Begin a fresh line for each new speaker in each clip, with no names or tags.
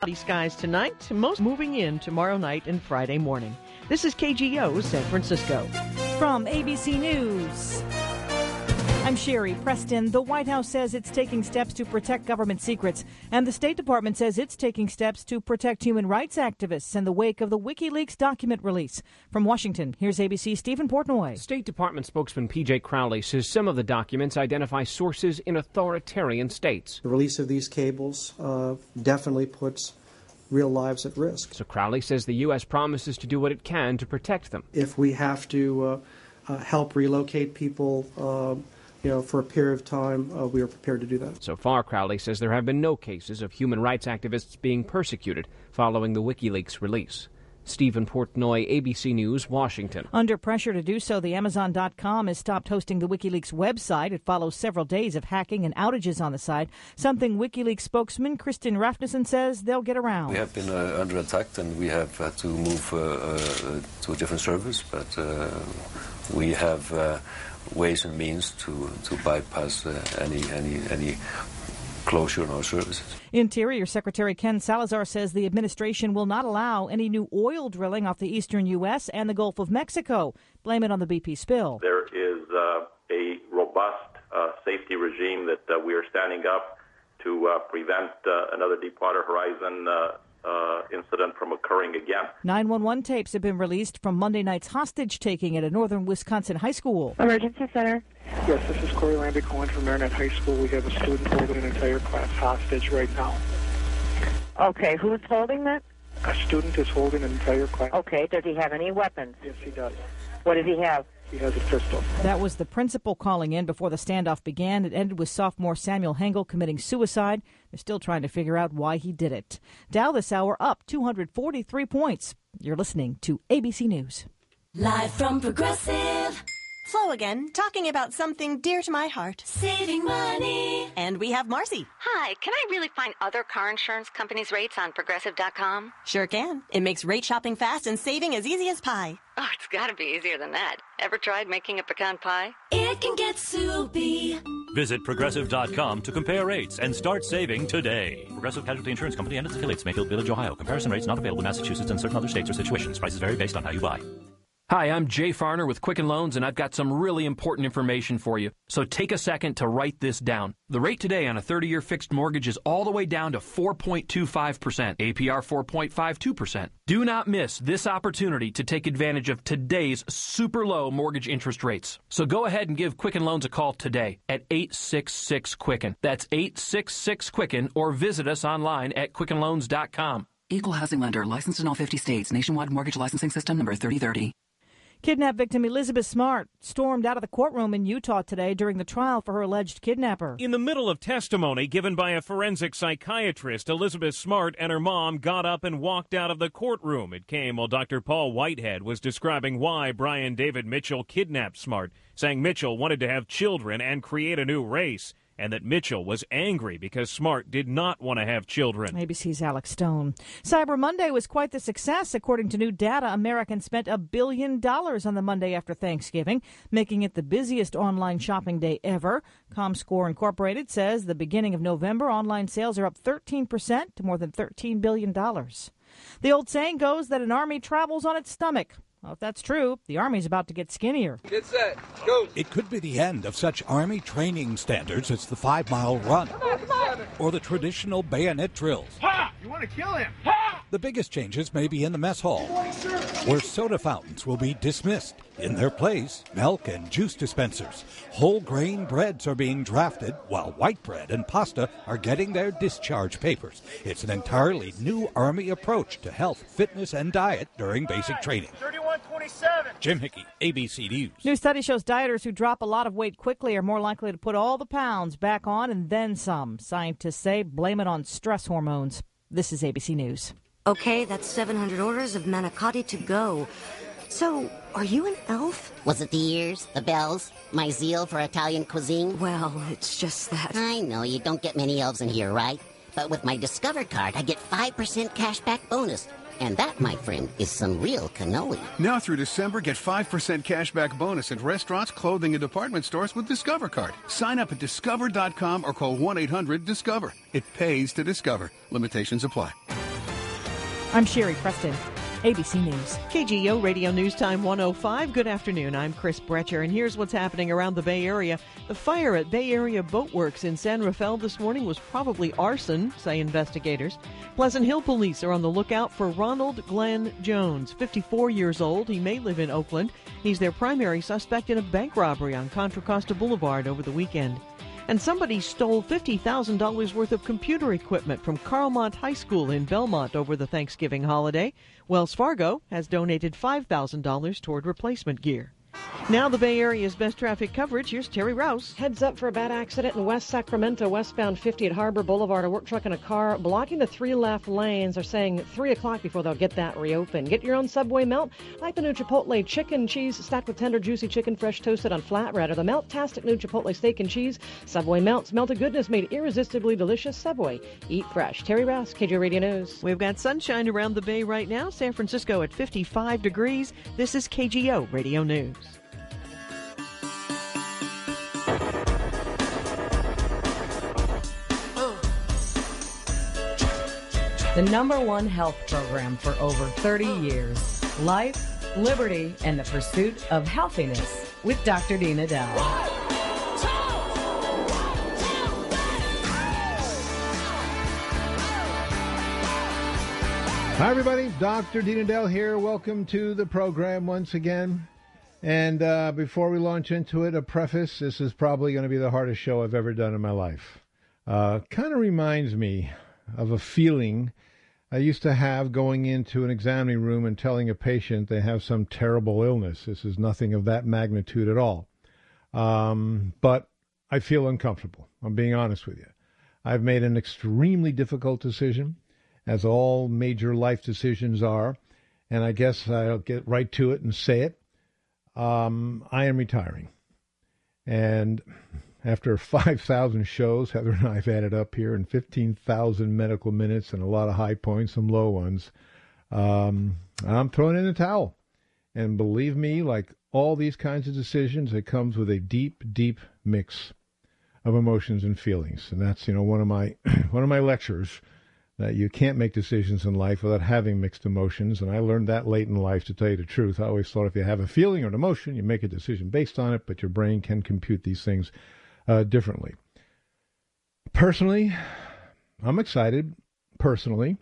Cloudy skies tonight, most moving in tomorrow night and Friday morning. This is KGO San Francisco.
From ABC News. I'm Sherry Preston. The White House says it's taking steps to protect government secrets, and the State Department says it's taking steps to protect human rights activists in the wake of the WikiLeaks document release. From Washington, here's ABC Stephen Portnoy.
State Department spokesman PJ Crowley says some of the documents identify sources in authoritarian states.
The release of these cables uh, definitely puts real lives at risk.
So Crowley says the U.S. promises to do what it can to protect them.
If we have to uh, uh, help relocate people, uh, you know, for a period of time, uh, we are prepared to do that.
So far, Crowley says there have been no cases of human rights activists being persecuted following the WikiLeaks release. Stephen Portnoy, ABC News, Washington.
Under pressure to do so, the Amazon.com has stopped hosting the WikiLeaks website. It follows several days of hacking and outages on the site, something WikiLeaks spokesman Kristinn Hrafnsson says they'll get around.
We have been uh, under attack and we have had to move uh, uh, to a different service, but uh, we have uh, ways and means to, to bypass uh, any, any, any closure in our services.
Interior Secretary Ken Salazar says the administration will not allow any new oil drilling off the eastern U.S. and the Gulf of Mexico. Blame it on the BP spill.
There is uh, a robust uh, safety regime that uh, we are standing up to uh, prevent uh, another Deepwater Horizon uh, incident from occurring again.
911 tapes have been released from Monday night's hostage taking at a northern Wisconsin high school.
Emergency Center.
Yes, this is Corey Lambic calling from Marinette High School. We have a student holding an entire class hostage right now.
Okay, who's holding that?
A student is holding an entire class.
Okay, does he have any weapons?
Yes, he does.
What does he have?
He has a pistol.
That was the principal calling in before the standoff began. It ended with sophomore Samuel Hengel committing suicide. They're still trying to figure out why he did it. Dow this hour up 243 points. You're listening to ABC News.
Live from Progressive.
Flo again, talking about something dear to my heart.
Saving money.
And we have Marcy.
Hi, can I really find other car insurance companies' rates on progressive.com?
Sure can. It makes rate shopping fast and saving as easy as pie.
Oh, it's gotta be easier than that. Ever tried making a pecan pie?
It can get soupy.
Visit progressive.com to compare rates and start saving today. Progressive Casualty Insurance Company and its affiliates, Mayfield Village, Ohio. Comparison rates not available in Massachusetts and certain other states or situations. Prices vary based on how you buy.
Hi, I'm Jay Farner with Quicken Loans, and I've got some really important information for you. So take a second to write this down. The rate today on a 30 year fixed mortgage is all the way down to 4.25%, APR 4.52%. Do not miss this opportunity to take advantage of today's super low mortgage interest rates. So go ahead and give Quicken Loans a call today at 866 Quicken. That's 866 Quicken, or visit us online at QuickenLoans.com.
Equal Housing Lender, licensed in all 50 states. Nationwide Mortgage Licensing System number 3030.
Kidnap victim Elizabeth Smart stormed out of the courtroom in Utah today during the trial for her alleged kidnapper.
In the middle of testimony given by a forensic psychiatrist, Elizabeth Smart and her mom got up and walked out of the courtroom. It came while Dr. Paul Whitehead was describing why Brian David Mitchell kidnapped Smart, saying Mitchell wanted to have children and create a new race and that Mitchell was angry because Smart did not want to have children.
ABC's Alex Stone. Cyber Monday was quite the success. According to new data, Americans spent a billion dollars on the Monday after Thanksgiving, making it the busiest online shopping day ever. ComScore Incorporated says the beginning of November, online sales are up 13% to more than $13 billion. The old saying goes that an army travels on its stomach. Well, if that's true, the Army's about to get skinnier.
Get set. Go.
It could be the end of such Army training standards as the five mile run
come on, come on.
or the traditional bayonet drills.
Ha! You want to kill him? Ha!
The biggest changes may be in the mess hall, where soda fountains will be dismissed. In their place, milk and juice dispensers. Whole grain breads are being drafted, while white bread and pasta are getting their discharge papers. It's an entirely new Army approach to health, fitness, and diet during basic training.
3127.
Jim Hickey, ABC News.
New study shows dieters who drop a lot of weight quickly are more likely to put all the pounds back on and then some. Scientists say blame it on stress hormones. This is ABC News.
Okay, that's 700 orders of manicotti to go. So, are you an elf?
Was it the ears, the bells, my zeal for Italian cuisine?
Well, it's just that.
I know you don't get many elves in here, right? But with my Discover card, I get 5% cashback bonus. And that, my friend, is some real cannoli.
Now through December, get 5% cashback bonus at restaurants, clothing, and department stores with Discover Card. Sign up at discover.com or call 1 800 Discover. It pays to discover. Limitations apply.
I'm Sherry Preston, ABC News.
KGO Radio News Time 105. Good afternoon. I'm Chris Brecher, and here's what's happening around the Bay Area. The fire at Bay Area Boatworks in San Rafael this morning was probably arson, say investigators. Pleasant Hill police are on the lookout for Ronald Glenn Jones, 54 years old. He may live in Oakland. He's their primary suspect in a bank robbery on Contra Costa Boulevard over the weekend. And somebody stole $50,000 worth of computer equipment from Carlmont High School in Belmont over the Thanksgiving holiday. Wells Fargo has donated $5,000 toward replacement gear. Now the Bay Area's best traffic coverage. Here's Terry Rouse.
Heads up for a bad accident in West Sacramento, westbound 50 at Harbor Boulevard. A work truck and a car blocking the three left lanes. Are saying 3 o'clock before they'll get that reopened. Get your own Subway melt, like the new Chipotle chicken cheese stacked with tender, juicy chicken, fresh toasted on flatbread, or the melt-tastic new Chipotle steak and cheese. Subway melts, melted goodness made irresistibly delicious. Subway, eat fresh. Terry Rouse, KGO Radio News.
We've got sunshine around the Bay right now. San Francisco at 55 degrees. This is KGO Radio News.
The number one health program for over 30 years. Life, liberty, and the pursuit of healthiness with Dr. Dean Edell.
Hi, everybody. Dr. Dean Edell here. Welcome to the program once again. And uh, before we launch into it, a preface. This is probably going to be the hardest show I've ever done in my life. Uh, kind of reminds me of a feeling I used to have going into an examining room and telling a patient they have some terrible illness. This is nothing of that magnitude at all. Um, but I feel uncomfortable. I'm being honest with you. I've made an extremely difficult decision, as all major life decisions are, and I guess I'll get right to it and say it. Um, I am retiring. And after 5,000 shows, Heather and I have added up here, and 15,000 medical minutes, and a lot of high points, some low ones. Um, I'm throwing in the towel. And believe me, like all these kinds of decisions, it comes with a deep, deep mix of emotions and feelings. And that's, you know, one of my one of my lectures that you can't make decisions in life without having mixed emotions. And I learned that late in life, to tell you the truth. I always thought if you have a feeling or an emotion, you make a decision based on it, but your brain can compute these things uh, differently. Personally, I'm excited. Personally,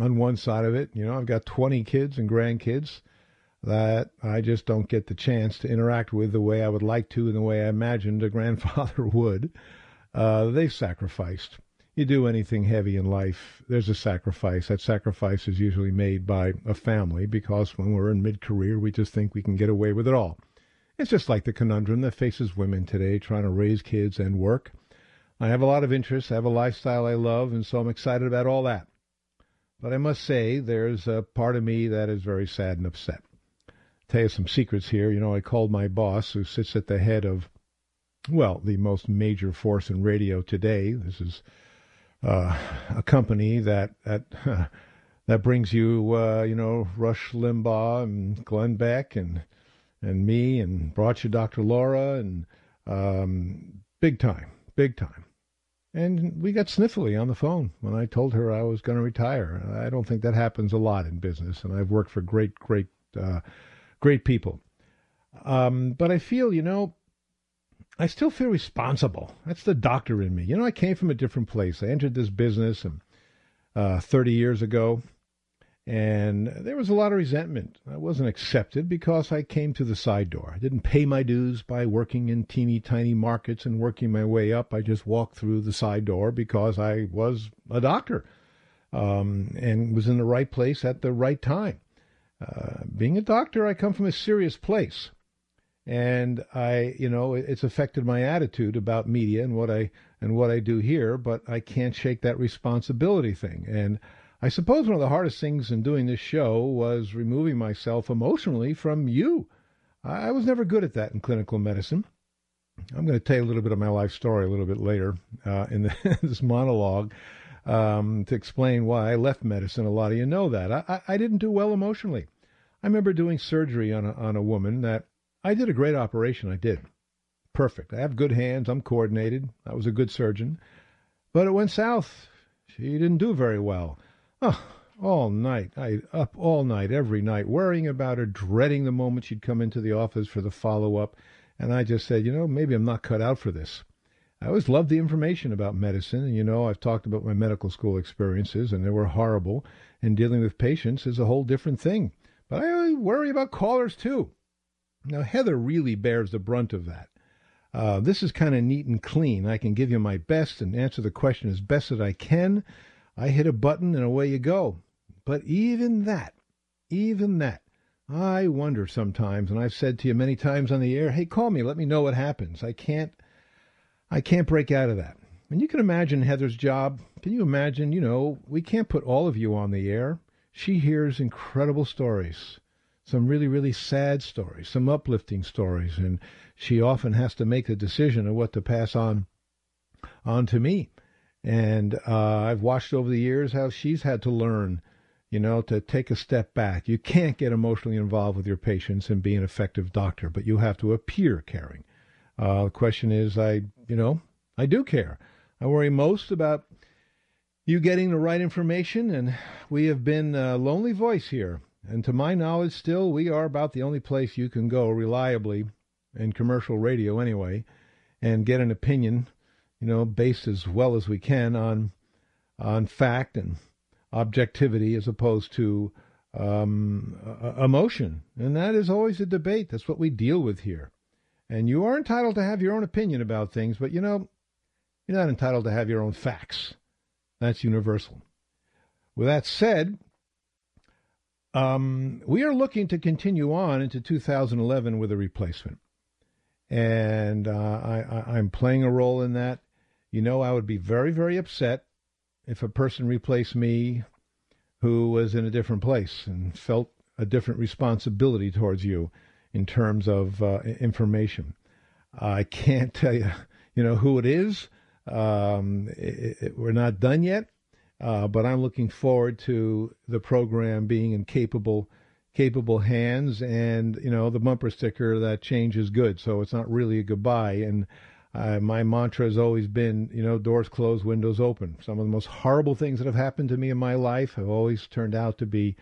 on one side of it, you know, I've got 20 kids and grandkids that I just don't get the chance to interact with the way I would like to and the way I imagined a grandfather would. Uh, they've sacrificed. You do anything heavy in life, there's a sacrifice. That sacrifice is usually made by a family because when we're in mid career, we just think we can get away with it all. It's just like the conundrum that faces women today trying to raise kids and work. I have a lot of interests. I have a lifestyle I love, and so I'm excited about all that. But I must say, there's a part of me that is very sad and upset. I'll tell you some secrets here. You know, I called my boss, who sits at the head of, well, the most major force in radio today. This is uh, a company that that that brings you, uh, you know, Rush Limbaugh and Glenn Beck and and me and brought you Dr. Laura and um, big time, big time. And we got sniffly on the phone when I told her I was going to retire. I don't think that happens a lot in business, and I've worked for great, great, uh, great people. Um, but I feel, you know, I still feel responsible. That's the doctor in me. You know, I came from a different place. I entered this business and, uh, 30 years ago, and there was a lot of resentment. I wasn't accepted because I came to the side door. I didn't pay my dues by working in teeny tiny markets and working my way up. I just walked through the side door because I was a doctor um, and was in the right place at the right time. Uh, being a doctor, I come from a serious place. And I, you know, it's affected my attitude about media and what I and what I do here, but I can't shake that responsibility thing. And I suppose one of the hardest things in doing this show was removing myself emotionally from you. I was never good at that in clinical medicine. I'm going to tell you a little bit of my life story a little bit later uh, in the, this monologue um, to explain why I left medicine. A lot of you know that. I, I didn't do well emotionally. I remember doing surgery on a, on a woman that I did a great operation. I did. Perfect. I have good hands. I'm coordinated. I was a good surgeon. But it went south. She didn't do very well. Oh, all night. I up all night, every night, worrying about her, dreading the moment she'd come into the office for the follow up. And I just said, you know, maybe I'm not cut out for this. I always loved the information about medicine, and you know, I've talked about my medical school experiences, and they were horrible. And dealing with patients is a whole different thing. But I worry about callers too. Now, Heather really bears the brunt of that. Uh, this is kind of neat and clean. I can give you my best and answer the question as best as I can. I hit a button and away you go. But even that, even that, I wonder sometimes, and I've said to you many times on the air, hey, call me, let me know what happens. I can't, I can't break out of that. And you can imagine Heather's job. Can you imagine, you know, we can't put all of you on the air. She hears incredible stories some really, really sad stories, some uplifting stories, and she often has to make the decision of what to pass on on to me. And uh, I've watched over the years how she's had to learn, you know, to take a step back. You can't get emotionally involved with your patients and be an effective doctor, but you have to appear caring. Uh, the question is, I, you know, I do care. I worry most about you getting the right information, and we have been a lonely voice here and to my knowledge, still, we are about the only place you can go reliably, in commercial radio anyway, and get an opinion, you know, based as well as we can on on fact and objectivity as opposed to um, emotion. And that is always a debate. That's what we deal with here. And you are entitled to have your own opinion about things, but you know, you're not entitled to have your own facts. That's universal. With that said, um, we are looking to continue on into 2011 with a replacement. And uh, I, I'm playing a role in that. You know, I would be very, very upset if a person replaced me who was in a different place and felt a different responsibility towards you in terms of uh, information. I can't tell you, you know, who it is. Um, it, it, we're not done yet. Uh, but I'm looking forward to the program being in capable capable hands and you know the bumper sticker that change is good so it's not really a goodbye and uh, my mantra has always been you know doors closed windows open. Some of the most horrible things that have happened to me in my life have always turned out to be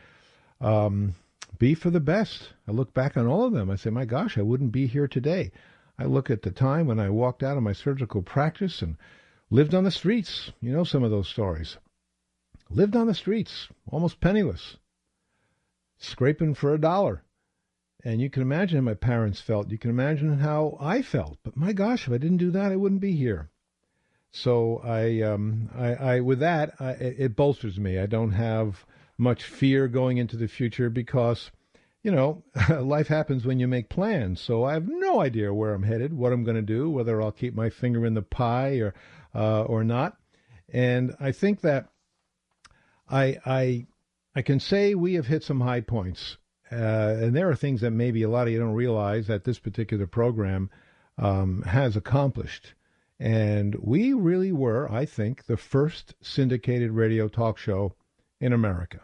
um, be for the best. I look back on all of them. I say my gosh i wouldn't be here today. I look at the time when i walked out of my surgical practice and lived on the streets. You know some of those stories. Lived on the streets, almost penniless, scraping for a dollar. And you can imagine how my parents felt. You can imagine how I felt. But my gosh, if I didn't do that, I wouldn't be here. So I, um, I, I with that, I, it bolsters me. I don't have much fear going into the future because, you know, life happens when you make plans. So I have no idea where I'm headed, what I'm going to do, whether I'll keep my finger in the pie or, uh, or not. And I think that I I I can say we have hit some high points, uh, and there are things that maybe a lot of you don't realize that this particular program um, has accomplished. And we really were, I think, the first syndicated radio talk show in America.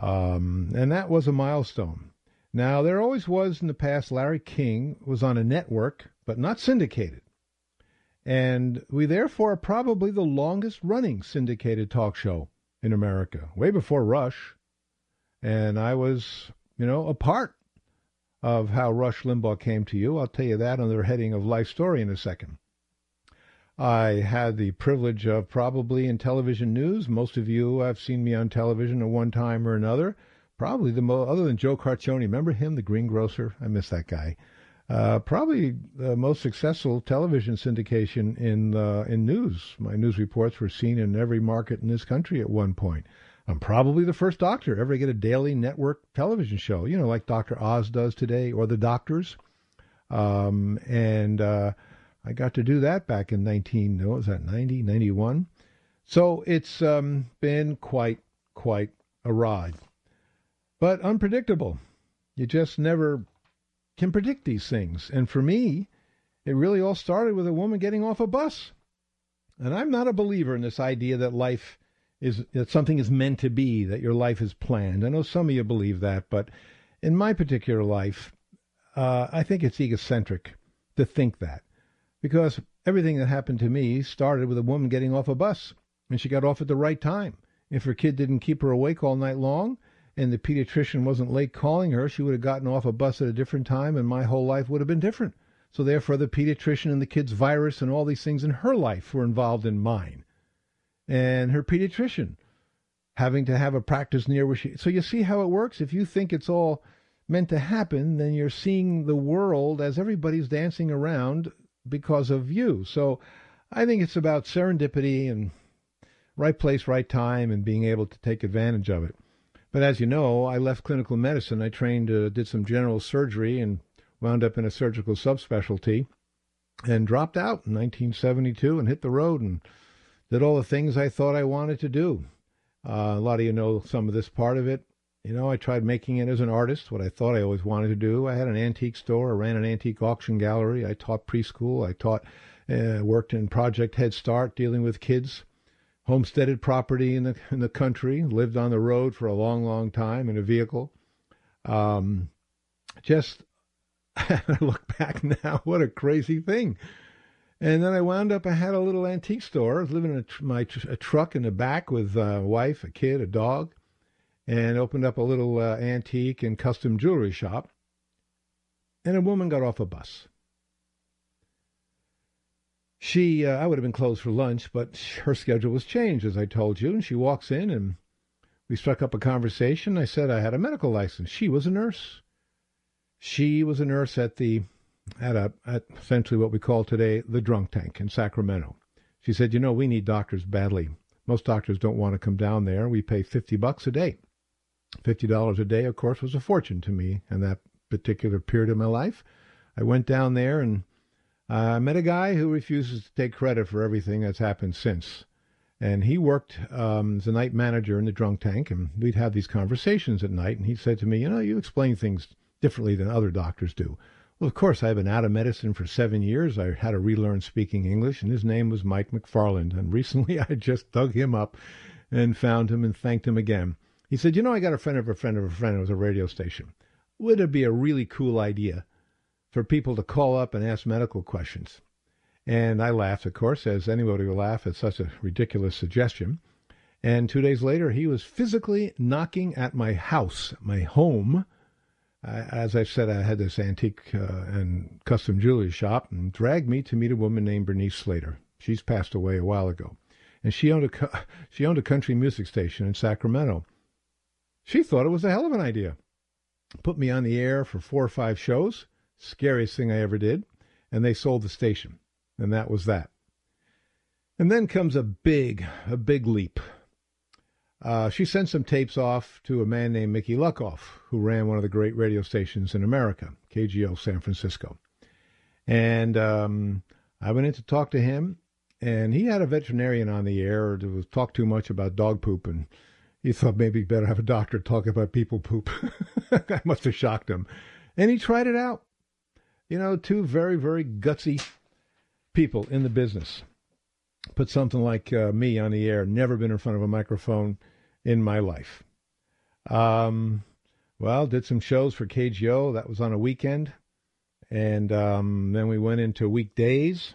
Um, and that was a milestone. Now, there always was in the past, Larry King was on a network, but not syndicated. And we therefore are probably the longest running syndicated talk show in America, way before Rush. And I was, you know, a part of how Rush Limbaugh came to you. I'll tell you that under the heading of Life Story in a second. I had the privilege of probably in television news. Most of you have seen me on television at one time or another. Probably the most, other than Joe Carcione. Remember him, the greengrocer? I miss that guy. Uh, probably the most successful television syndication in uh, in news. My news reports were seen in every market in this country at one point. I'm probably the first doctor ever to get a daily network television show, you know, like Dr. Oz does today, or the doctors. Um, and uh, I got to do that back in 19, what was that, 90, 91? So it's um, been quite, quite a ride. But unpredictable. You just never can predict these things. And for me, it really all started with a woman getting off a bus. And I'm not a believer in this idea that life is that something is meant to be, that your life is planned. I know some of you believe that, but in my particular life, uh, I think it's egocentric to think that. Because everything that happened to me started with a woman getting off a bus, and she got off at the right time If her kid didn't keep her awake all night long and the pediatrician wasn't late calling her, she would have gotten off a bus at a different time and my whole life would have been different. So therefore the pediatrician and the kid's virus and all these things in her life were involved in mine. And her pediatrician having to have a practice near where she so you see how it works? If you think it's all meant to happen, then you're seeing the world as everybody's dancing around because of you. So I think it's about serendipity and right place, right time, and being able to take advantage of it. But as you know, I left clinical medicine. I trained, uh, did some general surgery, and wound up in a surgical subspecialty, and dropped out in 1972 and hit the road and did all the things I thought I wanted to do. Uh, a lot of you know some of this part of it. You know, I tried making it as an artist, what I thought I always wanted to do. I had an antique store, I ran an antique auction gallery, I taught preschool, I taught, uh, worked in Project Head Start, dealing with kids, homesteaded property in the in the country, lived on the road for a long, long time in a vehicle. Um, just I look back now, what a crazy thing. And then I wound up, I had a little antique store. I was living in a, tr- my tr- a truck in the back with a wife, a kid, a dog and opened up a little uh, antique and custom jewelry shop. And a woman got off a bus. She, uh, I would have been closed for lunch, but her schedule was changed, as I told you. And she walks in and we struck up a conversation. I said I had a medical license. She was a nurse. She was a nurse at the, at a, at essentially what we call today the drunk tank in Sacramento. She said, you know, we need doctors badly. Most doctors don't want to come down there. We pay 50 bucks a day. $50 a day, of course, was a fortune to me in that particular period of my life. I went down there and I uh, met a guy who refuses to take credit for everything that's happened since. And he worked um, as a night manager in the drunk tank, and we'd have these conversations at night. And he said to me, You know, you explain things differently than other doctors do. Well, of course, I've been out of medicine for seven years. I had to relearn speaking English, and his name was Mike McFarland. And recently I just dug him up and found him and thanked him again. He said, You know, I got a friend of a friend of a friend. It was a radio station. Would it be a really cool idea for people to call up and ask medical questions? And I laughed, of course, as anybody would laugh at such a ridiculous suggestion. And two days later, he was physically knocking at my house, my home. Uh, as I said, I had this antique uh, and custom jewelry shop and dragged me to meet a woman named Bernice Slater. She's passed away a while ago. And she owned a, she owned a country music station in Sacramento. She thought it was a hell of an idea. Put me on the air for four or five shows, scariest thing I ever did, and they sold the station. And that was that. And then comes a big, a big leap. Uh, she sent some tapes off to a man named Mickey Luckoff, who ran one of the great radio stations in America, KGO San Francisco. And um, I went in to talk to him, and he had a veterinarian on the air who was talk too much about dog poop, and he thought maybe better have a doctor talk about people poop. I must have shocked him. And he tried it out. You know, two very, very gutsy people in the business. Put something like uh, me on the air, never been in front of a microphone in my life. Um, well, did some shows for KGO. That was on a weekend. And um, then we went into weekdays.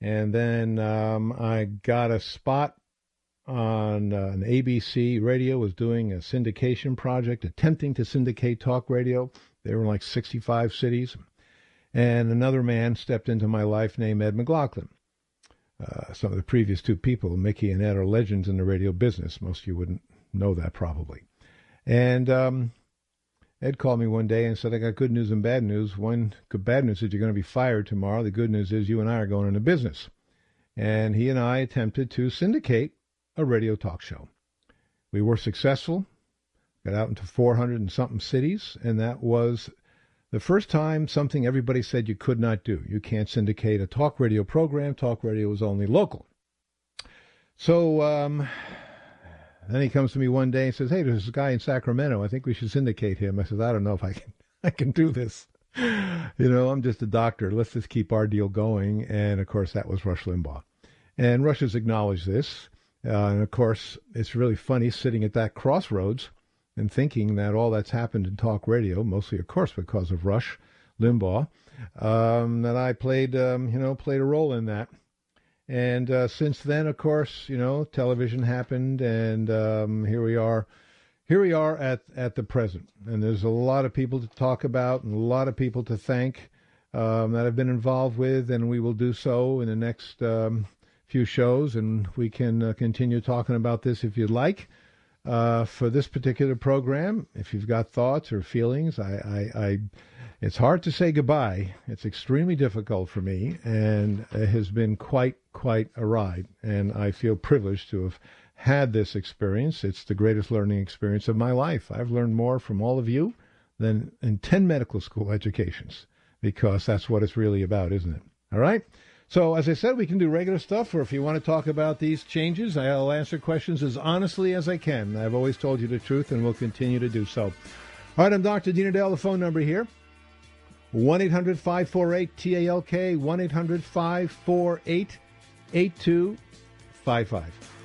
And then um, I got a spot on uh, an ABC radio was doing a syndication project, attempting to syndicate talk radio. They were in like 65 cities. And another man stepped into my life named Ed McLaughlin. Uh, some of the previous two people, Mickey and Ed, are legends in the radio business. Most of you wouldn't know that probably. And um, Ed called me one day and said, I got good news and bad news. One good bad news is you're going to be fired tomorrow. The good news is you and I are going into business. And he and I attempted to syndicate a radio talk show. We were successful, got out into 400 and something cities, and that was the first time something everybody said you could not do. You can't syndicate a talk radio program. Talk radio was only local. So um, then he comes to me one day and says, "Hey, there's this guy in Sacramento. I think we should syndicate him." I said, "I don't know if I can. I can do this. You know, I'm just a doctor. Let's just keep our deal going." And of course, that was Rush Limbaugh, and Rush has acknowledged this. Uh, and of course, it's really funny sitting at that crossroads and thinking that all that's happened in talk radio, mostly, of course, because of Rush Limbaugh, um, that I played, um, you know, played a role in that. And uh, since then, of course, you know, television happened, and um, here we are. Here we are at, at the present, and there's a lot of people to talk about and a lot of people to thank um, that I've been involved with, and we will do so in the next um, few shows, and we can uh, continue talking about this if you'd like. Uh, for this particular program, if you've got thoughts or feelings, I, I, I, it's hard to say goodbye. It's extremely difficult for me, and it has been quite, quite a ride. And I feel privileged to have had this experience. It's the greatest learning experience of my life. I've learned more from all of you than in 10 medical school educations because that's what it's really about, isn't it? All right? So, as I said, we can do regular stuff, or if you want to talk about these changes, I'll answer questions as honestly as I can. I've always told you the truth and will continue to do so. All right, I'm Dr. Dean Edell. The phone number here 1 800 548 TALK, 1 800 548 8255.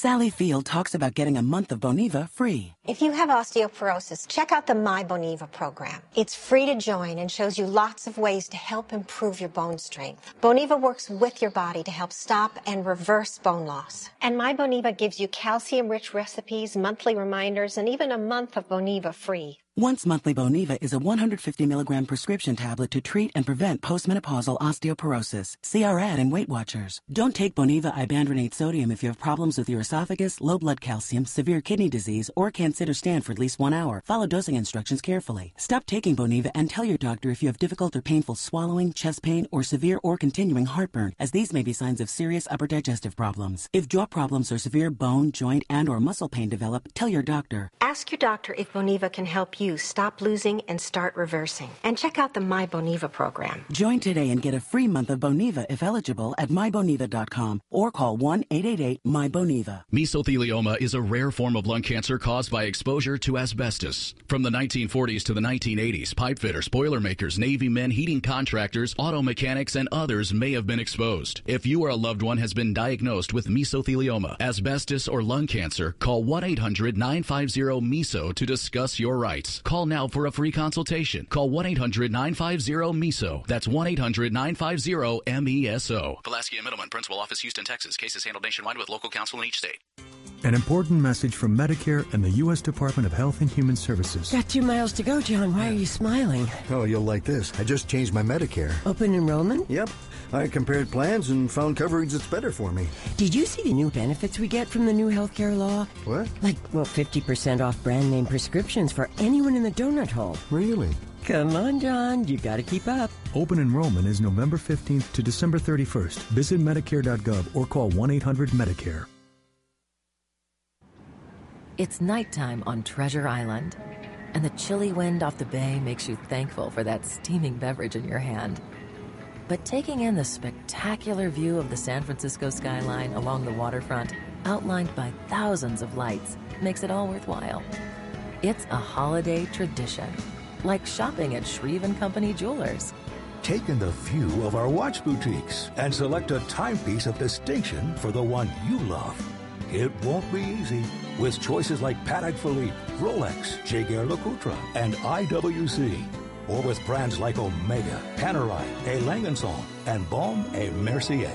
Sally Field talks about getting a month of Boniva free.
If you have osteoporosis, check out the My Boniva program. It's free to join and shows you lots of ways to help improve your bone strength. Boniva works with your body to help stop and reverse bone loss. And My Boniva gives you calcium rich recipes, monthly reminders, and even a month of Boniva free.
Once monthly Boniva is a 150 milligram prescription tablet to treat and prevent postmenopausal osteoporosis. See our ad in Weight Watchers. Don't take Boniva ibandronate sodium if you have problems with your esophagus, low blood calcium, severe kidney disease, or can't sit or stand for at least one hour. Follow dosing instructions carefully. Stop taking Boniva and tell your doctor if you have difficult or painful swallowing, chest pain, or severe or continuing heartburn, as these may be signs of serious upper digestive problems. If jaw problems or severe bone, joint, and or muscle pain develop, tell your doctor.
Ask your doctor if Boniva can help you stop losing and start reversing. And check out the My Boniva program.
Join today and get a free month of Boniva if eligible at myboniva.com or call 1-888-MyBoniva.
Mesothelioma is a rare form of lung cancer caused by exposure to asbestos. From the 1940s to the 1980s, pipe fitters, boilermakers, Navy men, heating contractors, auto mechanics, and others may have been exposed. If you or a loved one has been diagnosed with mesothelioma, asbestos, or lung cancer, call 1-800-950-MESO to discuss your rights. Call now for a free consultation. Call 1-800-950-MESO. That's 1-800-950-MESO. Pulaski and Middleman, Principal Office, Houston, Texas. Cases handled nationwide with local counsel in each state.
An important message from Medicare and the U.S. Department of Health and Human Services.
Got two miles to go, John. Why are you smiling?
Oh, you'll like this. I just changed my Medicare.
Open enrollment?
Yep. I compared plans and found coverage that's better for me.
Did you see the new benefits we get from the new healthcare law?
What?
Like, well, 50% off brand name prescriptions for anyone in the donut hole.
Really?
Come on, John. You gotta keep up.
Open enrollment is November 15th to December 31st. Visit Medicare.gov or call 1 800 Medicare.
It's nighttime on Treasure Island, and the chilly wind off the bay makes you thankful for that steaming beverage in your hand. But taking in the spectacular view of the San Francisco skyline along the waterfront, outlined by thousands of lights, makes it all worthwhile. It's a holiday tradition, like shopping at Shreve and Company Jewelers.
Take in the view of our watch boutiques and select a timepiece of distinction for the one you love. It won't be easy. With choices like Patek Philippe, Rolex, Jaeger LeCoultre, and IWC. Or with brands like Omega, Panerai, A. Langenson, and Baume et Mercier.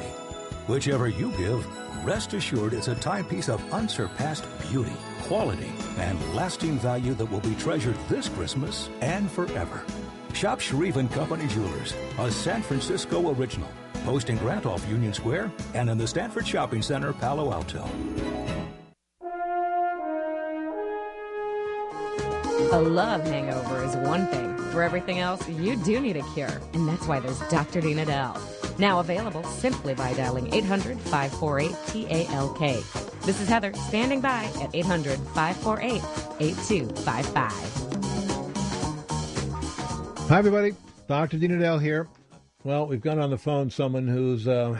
Whichever you give, rest assured it's a timepiece of unsurpassed beauty, quality, and lasting value that will be treasured this Christmas and forever. Shop Shreve and Company Jewelers, a San Francisco original, posting Grant off Union Square and in the Stanford Shopping Center, Palo Alto.
A love hangover is one thing. For everything else, you do need a cure. And that's why there's Dr. Dean Edell. Now available simply by dialing 800 548 TALK. This is Heather standing by at 800 548 8255.
Hi, everybody. Dr. Dean Edell here. Well, we've got on the phone someone who's uh,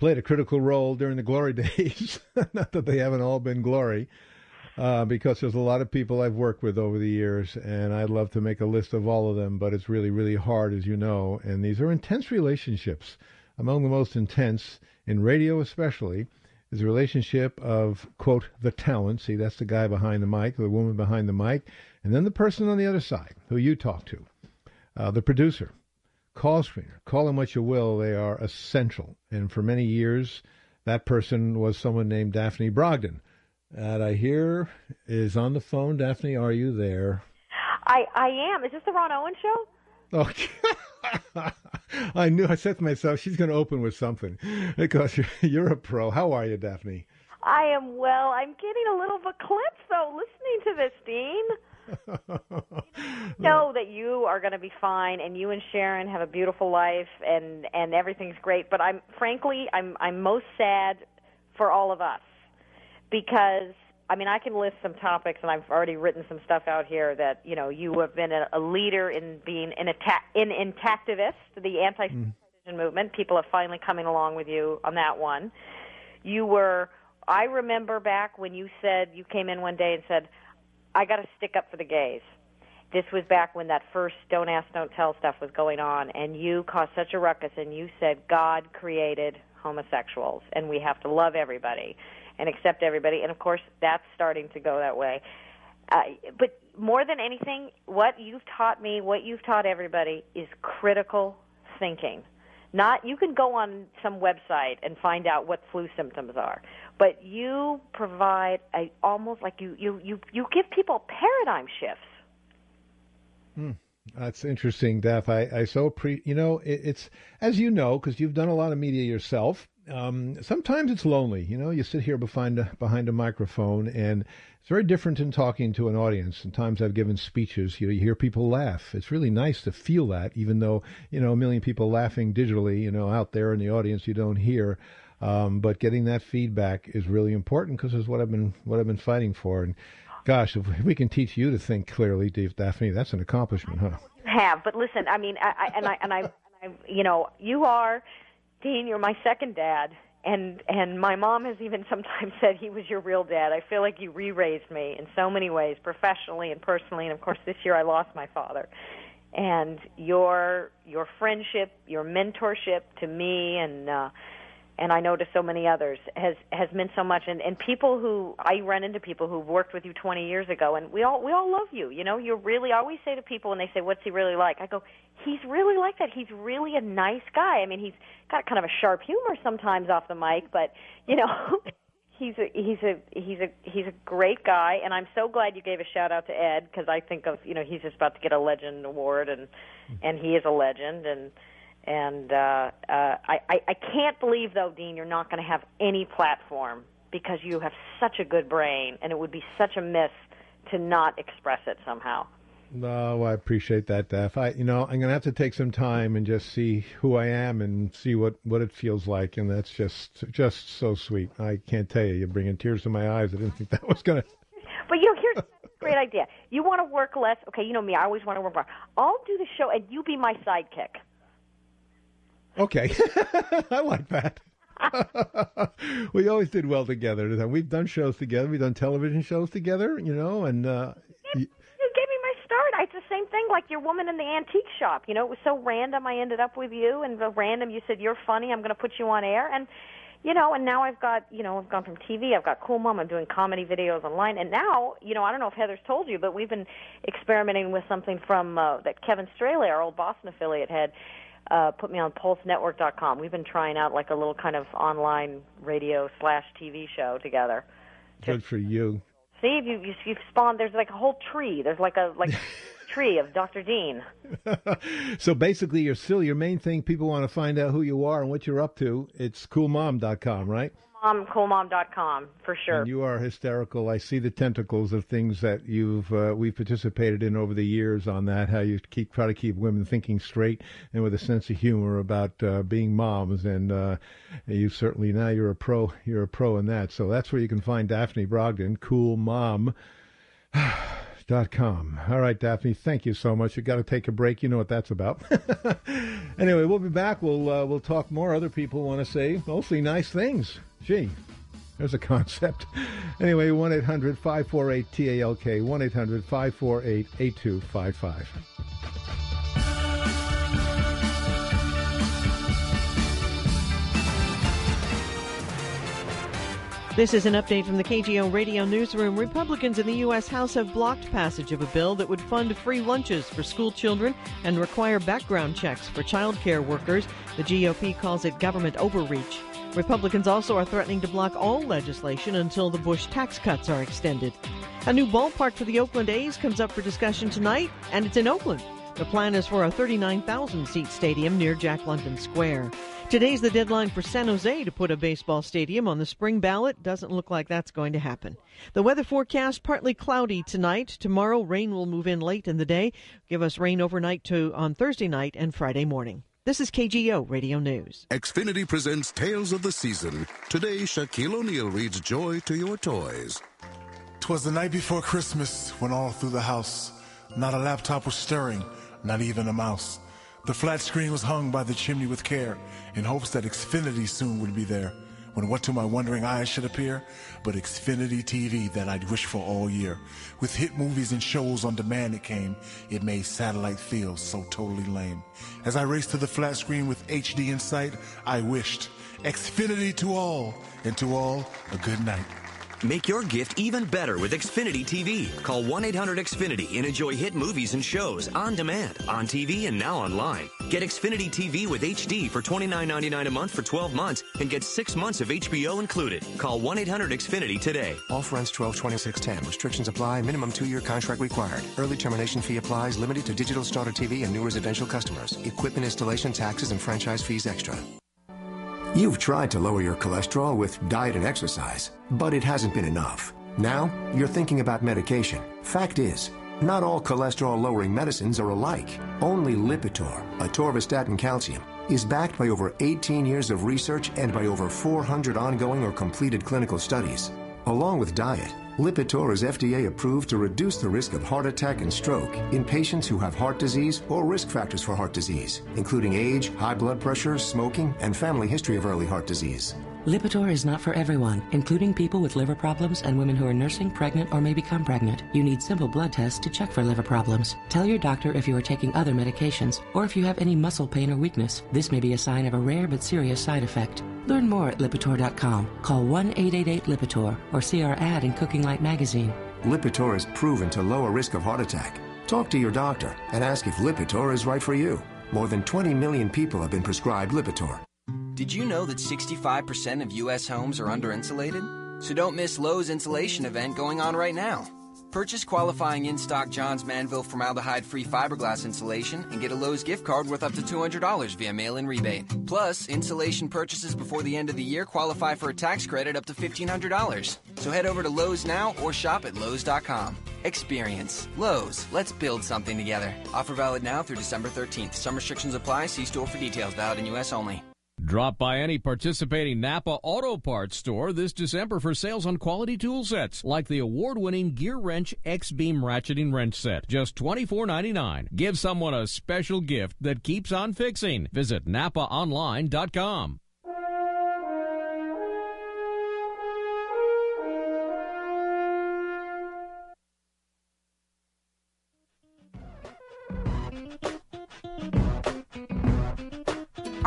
played a critical role during the glory days. Not that they haven't all been glory, uh, because there's a lot of people I've worked with over the years, and I'd love to make a list of all of them, but it's really, really hard, as you know. And these are intense relationships, among the most intense in radio, especially. is the relationship of, quote, the talent. See, that's the guy behind the mic, the woman behind the mic, and then the person on the other side who you talk to, uh, the producer, call screener. Call them what you will, they are essential. And for many years, that person was someone named Daphne Brogden. That I hear is on the phone. Daphne, are you there?
I I am. Is this the Ron Owen show?
Okay. I knew. I said to myself, she's going to open with something because you're, you're a pro. How are you, Daphne?
I am well. I'm getting a little verklempt though listening to this, Dean. know that you are going to be fine, and you and Sharon have a beautiful life, and and everything's great. But I'm frankly, I'm I'm most sad for all of us because I mean, I can list some topics, and I've already written some stuff out here that you know you have been a, a leader in being an attack in intactivist, the anti mm. movement. People are finally coming along with you on that one. You were. I remember back when you said you came in one day and said, "I got to stick up for the gays." This was back when that first "Don't Ask, Don't Tell" stuff was going on, and you caused such a ruckus, and you said God created homosexuals, and we have to love everybody and accept everybody. And of course, that's starting to go that way. Uh, but more than anything, what you've taught me, what you've taught everybody, is critical thinking. Not you can go on some website and find out what flu symptoms are, but you provide a almost like you you you you give people paradigm shifts.
Hmm. That's interesting, Daph. I, I so pre, you know, it, it's as you know because you've done a lot of media yourself um, sometimes it's lonely. You know, you sit here behind a, behind a microphone, and it's very different in talking to an audience. Sometimes I've given speeches. You, know, you hear people laugh. It's really nice to feel that, even though you know a million people laughing digitally, you know, out there in the audience, you don't hear. Um, but getting that feedback is really important because it's what I've been what I've been fighting for. And gosh, if we can teach you to think clearly, Dave Daphne, that's an accomplishment, huh?
Have, but listen, I mean, I, I and I and I, and I, you know, you are Dean, you're my second dad, and and my mom has even sometimes said he was your real dad. I feel like you re-raised me in so many ways, professionally and personally. And of course, this year I lost my father. And your your friendship, your mentorship to me, and uh, and I know to so many others has has meant so much. And and people who I run into people who've worked with you 20 years ago, and we all we all love you. You know, you're really. I always say to people when they say, "What's he really like?" I go, "He's really like that. He's really a nice guy. I mean, he's got kind of a sharp humor sometimes off the mic, but you know." he's a he's a he's a he's a great guy and I'm so glad you gave a shout out to Ed because I think of you know he's just about to get a legend award and and he is a legend and and uh, uh, I, I, I can't believe, though, Dean, you're not going to have any platform because you have such a good brain, and it would be such a miss to not express it somehow.
No, I appreciate that, Daph. I, you know, I'm going to have to take some time and just see who I am and see what, what it feels like, and that's just just so sweet. I can't tell you, you're bringing tears to my eyes. I didn't think that was going to.
But you know, here's a great idea. You want to work less? Okay, you know me. I always want to work more. I'll do the show, and you be my sidekick.
Okay, I like that. we always did well together. We've done shows together. We've done television shows together. You know, and uh,
you, you gave me my start. It's the same thing, like your woman in the antique shop. You know, it was so random. I ended up with you, and the random. You said you're funny. I'm going to put you on air, and you know, and now I've got, you know, I've gone from TV, I've got Cool Mom, I'm doing comedy videos online, and now, you know, I don't know if Heather's told you, but we've been experimenting with something from uh, that Kevin Straley, our old Boston affiliate, had uh, put me on PulseNetwork.com. We've been trying out like a little kind of online radio slash TV show together.
Good for you.
See, you, you you've spawned. There's like a whole tree. There's like a like tree of Dr. Dean.
so basically, you're still your main thing. People want to find out who you are and what you're up to. It's CoolMom.com, right?
Coolmom, coolmom.com for sure.
And you are hysterical. I see the tentacles of things that you've uh, we've participated in over the years on that. How you keep try to keep women thinking straight and with a sense of humor about uh, being moms. And uh, you certainly now you're a pro. You're a pro in that. So that's where you can find Daphne Brogden, Cool Mom. Com. All right, Daphne, thank you so much. You got to take a break. You know what that's about. anyway, we'll be back. We'll uh, we'll talk more. Other people want to say mostly nice things. Gee, there's a concept. Anyway, 1 800 548 TALK, 1 800 548 8255.
This is an update from the KGO Radio Newsroom. Republicans in the U.S. House have blocked passage of a bill that would fund free lunches for school children and require background checks for child care workers. The GOP calls it government overreach. Republicans also are threatening to block all legislation until the Bush tax cuts are extended. A new ballpark for the Oakland A's comes up for discussion tonight, and it's in Oakland. The plan is for a 39,000 seat stadium near Jack London Square. Today's the deadline for San Jose to put a baseball stadium on the spring ballot. Doesn't look like that's going to happen. The weather forecast partly cloudy tonight. Tomorrow rain will move in late in the day, give us rain overnight to on Thursday night and Friday morning. This is KGO Radio News.
Xfinity presents Tales of the Season. Today, Shaquille O'Neal reads joy to your toys.
Twas the night before Christmas when all through the house, not a laptop was stirring not even a mouse. The flat screen was hung by the chimney with care, in hopes that Xfinity soon would be there. When what to my wondering eyes should appear? But Xfinity TV that I'd wished for all year. With hit movies and shows on demand it came, it made satellite feel so totally lame. As I raced to the flat screen with HD in sight, I wished Xfinity to all, and to all a good night.
Make your gift even better with Xfinity TV. Call 1 800 Xfinity and enjoy hit movies and shows on demand, on TV, and now online. Get Xfinity TV with HD for $29.99 a month for 12 months and get six months of HBO included. Call 1 800 Xfinity today.
Off runs 12 26 10. Restrictions apply. Minimum two year contract required. Early termination fee applies. Limited to digital starter TV and new residential customers. Equipment installation, taxes, and franchise fees extra.
You've tried to lower your cholesterol with diet and exercise, but it hasn't been enough. Now, you're thinking about medication. Fact is, not all cholesterol lowering medicines are alike. Only Lipitor, atorvastatin calcium, is backed by over 18 years of research and by over 400 ongoing or completed clinical studies. Along with diet, Lipitor is FDA approved to reduce the risk of heart attack and stroke in patients who have heart disease or risk factors for heart disease, including age, high blood pressure, smoking, and family history of early heart disease.
Lipitor is not for everyone, including people with liver problems and women who are nursing, pregnant, or may become pregnant. You need simple blood tests to check for liver problems. Tell your doctor if you are taking other medications or if you have any muscle pain or weakness. This may be a sign of a rare but serious side effect. Learn more at Lipitor.com. Call 1 888 Lipitor or see our ad in Cooking Light magazine.
Lipitor is proven to lower risk of heart attack. Talk to your doctor and ask if Lipitor is right for you. More than 20 million people have been prescribed Lipitor.
Did you know that 65% of U.S. homes are under insulated? So don't miss Lowe's insulation event going on right now. Purchase qualifying in stock Johns Manville formaldehyde free fiberglass insulation and get a Lowe's gift card worth up to $200 via mail in rebate. Plus, insulation purchases before the end of the year qualify for a tax credit up to $1,500. So head over to Lowe's now or shop at Lowe's.com. Experience. Lowe's. Let's build something together. Offer valid now through December 13th. Some restrictions apply. See store for details. Valid in U.S. only.
Drop by any participating Napa Auto Parts store this December for sales on quality tool sets like the award-winning Gear Wrench X-Beam Ratcheting Wrench Set. Just $24.99. Give someone a special gift that keeps on fixing. Visit NapaOnline.com.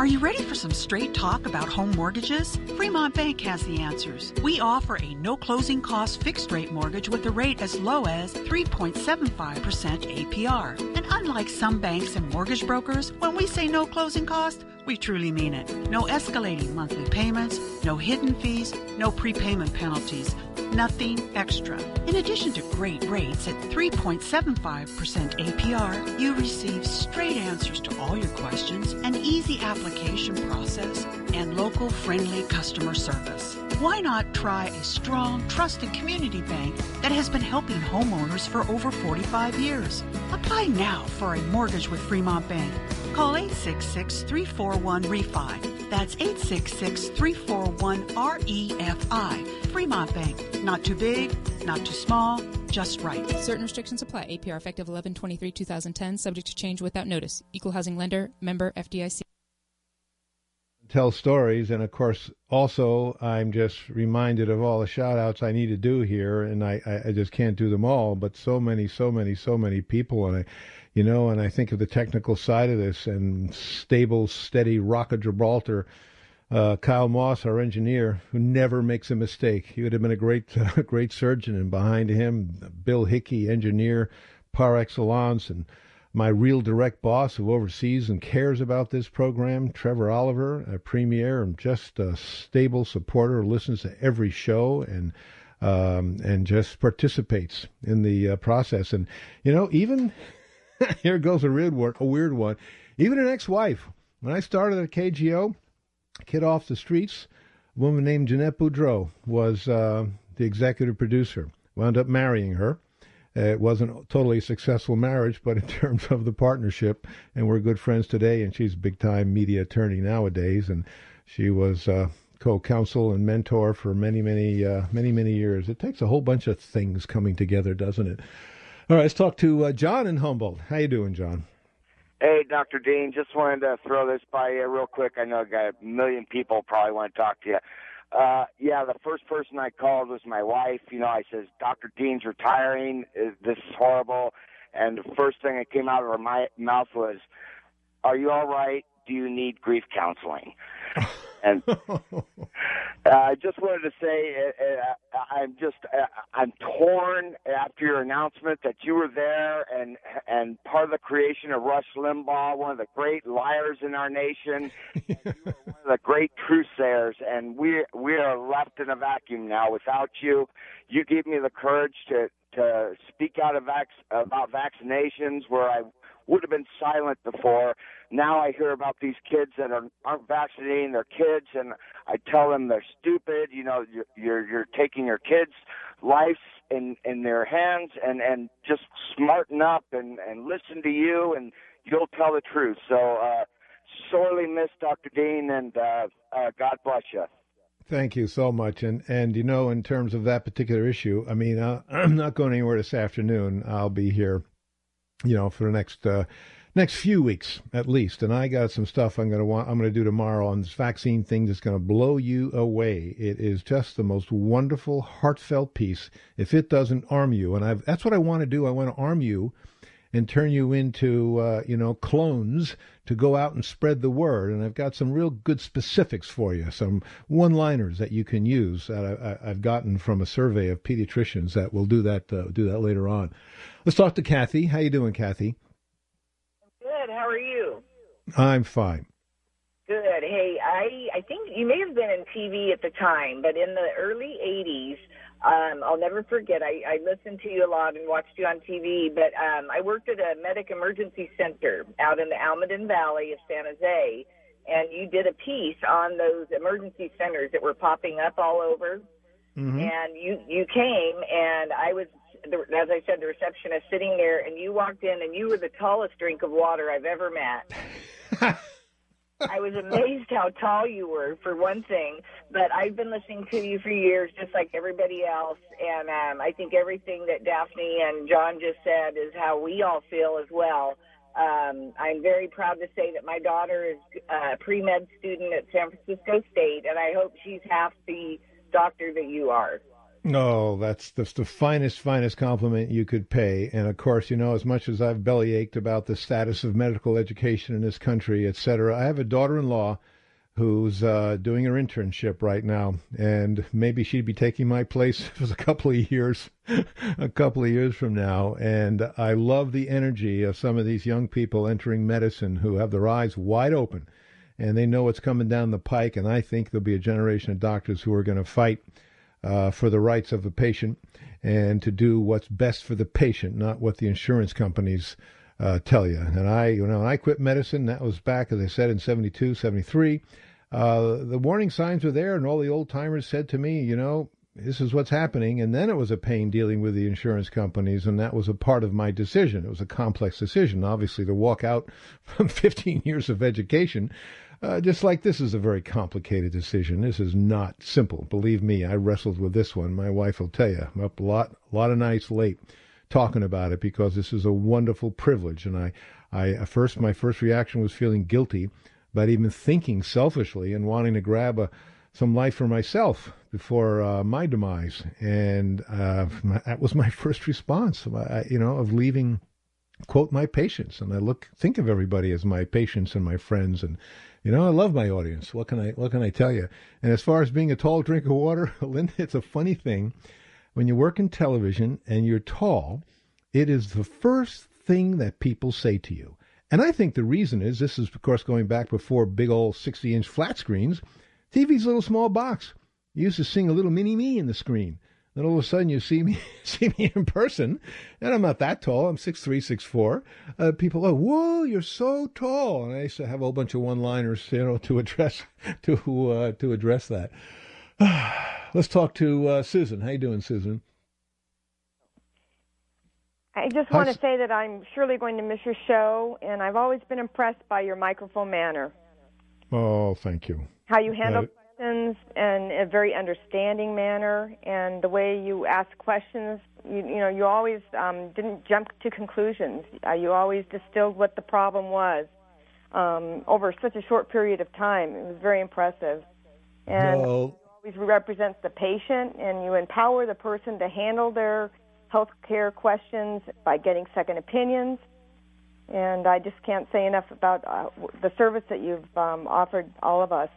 Are you ready for some straight talk about home mortgages? Fremont Bank has the answers. We offer a no closing cost fixed rate mortgage with a rate as low as 3.75% APR. And unlike some banks and mortgage brokers, when we say no closing cost, we truly mean it. No escalating monthly payments, no hidden fees, no prepayment penalties, nothing extra. In addition to great rates at 3.75% APR, you receive straight answers to all your questions, an easy application process, and local friendly customer service. Why not try a strong, trusted community bank that has been helping homeowners for over 45 years? Apply now for a mortgage with Fremont Bank. Call 866 341 REFI. That's 866 341 REFI. Fremont Bank. Not too big, not too small, just right.
Certain restrictions apply. APR effective 11 23 2010, subject to change without notice. Equal housing lender, member FDIC.
Tell stories, and of course, also, I'm just reminded of all the shout outs I need to do here, and I, I, I just can't do them all, but so many, so many, so many people, and I you know, and I think of the technical side of this and stable, steady Rock of Gibraltar uh, Kyle Moss, our engineer, who never makes a mistake. He would have been a great, uh, great surgeon, and behind him, Bill Hickey, engineer par excellence, and my real direct boss who oversees and cares about this program, Trevor Oliver, a premier and just a stable supporter, listens to every show and um, and just participates in the uh, process. And you know, even here goes a weird one, a weird one. Even an ex-wife. When I started at KGO, kid off the streets, a woman named Jeanette Boudreau was uh, the executive producer. Wound up marrying her. Uh, it wasn't a totally successful marriage, but in terms of the partnership, and we're good friends today. And she's a big time media attorney nowadays, and she was uh, co-counsel and mentor for many, many, uh, many, many years. It takes a whole bunch of things coming together, doesn't it? All right, let's talk to uh, John in Humboldt. How you doing, John?
Hey, Dr. Dean, just wanted to throw this by you real quick. I know I got a million people probably want to talk to you. Uh, yeah, the first person I called was my wife. You know, I says, Dr. Dean's retiring. This is horrible. And the first thing that came out of her my, mouth was, Are you all right? Do you need grief counseling? And uh, I just wanted to say, uh, uh, I'm just, uh, I'm torn after your announcement that you were there and and part of the creation of Rush Limbaugh, one of the great liars in our nation. you were one of the great truthsayers, and we we are left in a vacuum now without you. You gave me the courage to to speak out of vac- about vaccinations where I would have been silent before. Now I hear about these kids that are, aren't vaccinating their kids, and I tell them they're stupid. You know, you're you're, you're taking your kids' lives in in their hands, and and just smarten up and and listen to you, and you'll tell the truth. So uh, sorely miss Dr. Dean, and uh, uh, God bless you.
Thank you so much. And and you know, in terms of that particular issue, I mean, uh, I'm not going anywhere this afternoon. I'll be here, you know, for the next uh, next few weeks at least. And I got some stuff I'm to want I'm to do tomorrow on this vaccine thing that's to blow you away. It is just the most wonderful, heartfelt piece. If it doesn't arm you, and I've that's what I want to do. I want to arm you and turn you into uh, you know clones to go out and spread the word. And I've got some real good specifics for you, some one-liners that you can use that I, have gotten from a survey of pediatricians that will do that uh, do that later on. Let's talk to Kathy. How you doing, Kathy?
I'm Good. How are you?
I'm fine.
Good. Hey, I I think you may have been in TV at the time, but in the early '80s, um, I'll never forget. I, I listened to you a lot and watched you on TV, but um, I worked at a medic emergency center out in the Almaden Valley of San Jose, and you did a piece on those emergency centers that were popping up all over.
Mm-hmm.
And you you came, and I was as I said, the receptionist sitting there, and you walked in, and you were the tallest drink of water I've ever met. I was amazed how tall you were, for one thing. But I've been listening to you for years, just like everybody else. And um, I think everything that Daphne and John just said is how we all feel as well. Um, I'm very proud to say that my daughter is a pre med student at San Francisco State, and I hope she's half the doctor that you are.
No, that's that's the finest, finest compliment you could pay. And of course, you know, as much as I've belly ached about the status of medical education in this country, et cetera, I have a daughter-in-law who's uh, doing her internship right now, and maybe she'd be taking my place for a couple of years, a couple of years from now. And I love the energy of some of these young people entering medicine who have their eyes wide open, and they know what's coming down the pike. And I think there'll be a generation of doctors who are going to fight uh, for the rights of the patient and to do what's best for the patient, not what the insurance companies uh, tell you. And I, you know, I quit medicine, that was back, as I said, in 72, 73. Uh, the warning signs were there, and all the old timers said to me, you know, this is what's happening. And then it was a pain dealing with the insurance companies, and that was a part of my decision. It was a complex decision, obviously, to walk out from 15 years of education uh, just like this is a very complicated decision. This is not simple. Believe me, I wrestled with this one. My wife will tell you. I'm up a lot, a lot of nights late talking about it because this is a wonderful privilege. And I, I at first, my first reaction was feeling guilty about even thinking selfishly and wanting to grab a, some life for myself before uh, my demise. And uh, that was my first response, you know, of leaving quote my patients, and I look think of everybody as my patients and my friends, and you know I love my audience. What can I what can I tell you? And as far as being a tall drink of water, Linda, it's a funny thing when you work in television and you're tall. It is the first thing that people say to you. And I think the reason is this is, of course, going back before big old 60 inch flat screens. TV's a little small box. You used to sing a little mini me in the screen. Then all of a sudden you see me see me in person, and I'm not that tall. I'm six three, six four. Uh, people go, "Whoa, you're so tall!" And I used to have a whole bunch of one-liners, you know, to address to uh, to address that. Let's talk to uh, Susan. How you doing, Susan?
I just want to say that I'm surely going to miss your show, and I've always been impressed by your microphone manner.
Oh, thank you.
How you handle questions in a very understanding manner, and the way you ask questions. You, you know, you always um, didn't jump to conclusions. Uh, you always distilled what the problem was um, over such a short period of time. It was very impressive. And
well,
always represents the patient, and you empower the person to handle their health care questions by getting second opinions. And I just can't say enough about uh, the service that you've um, offered all of us.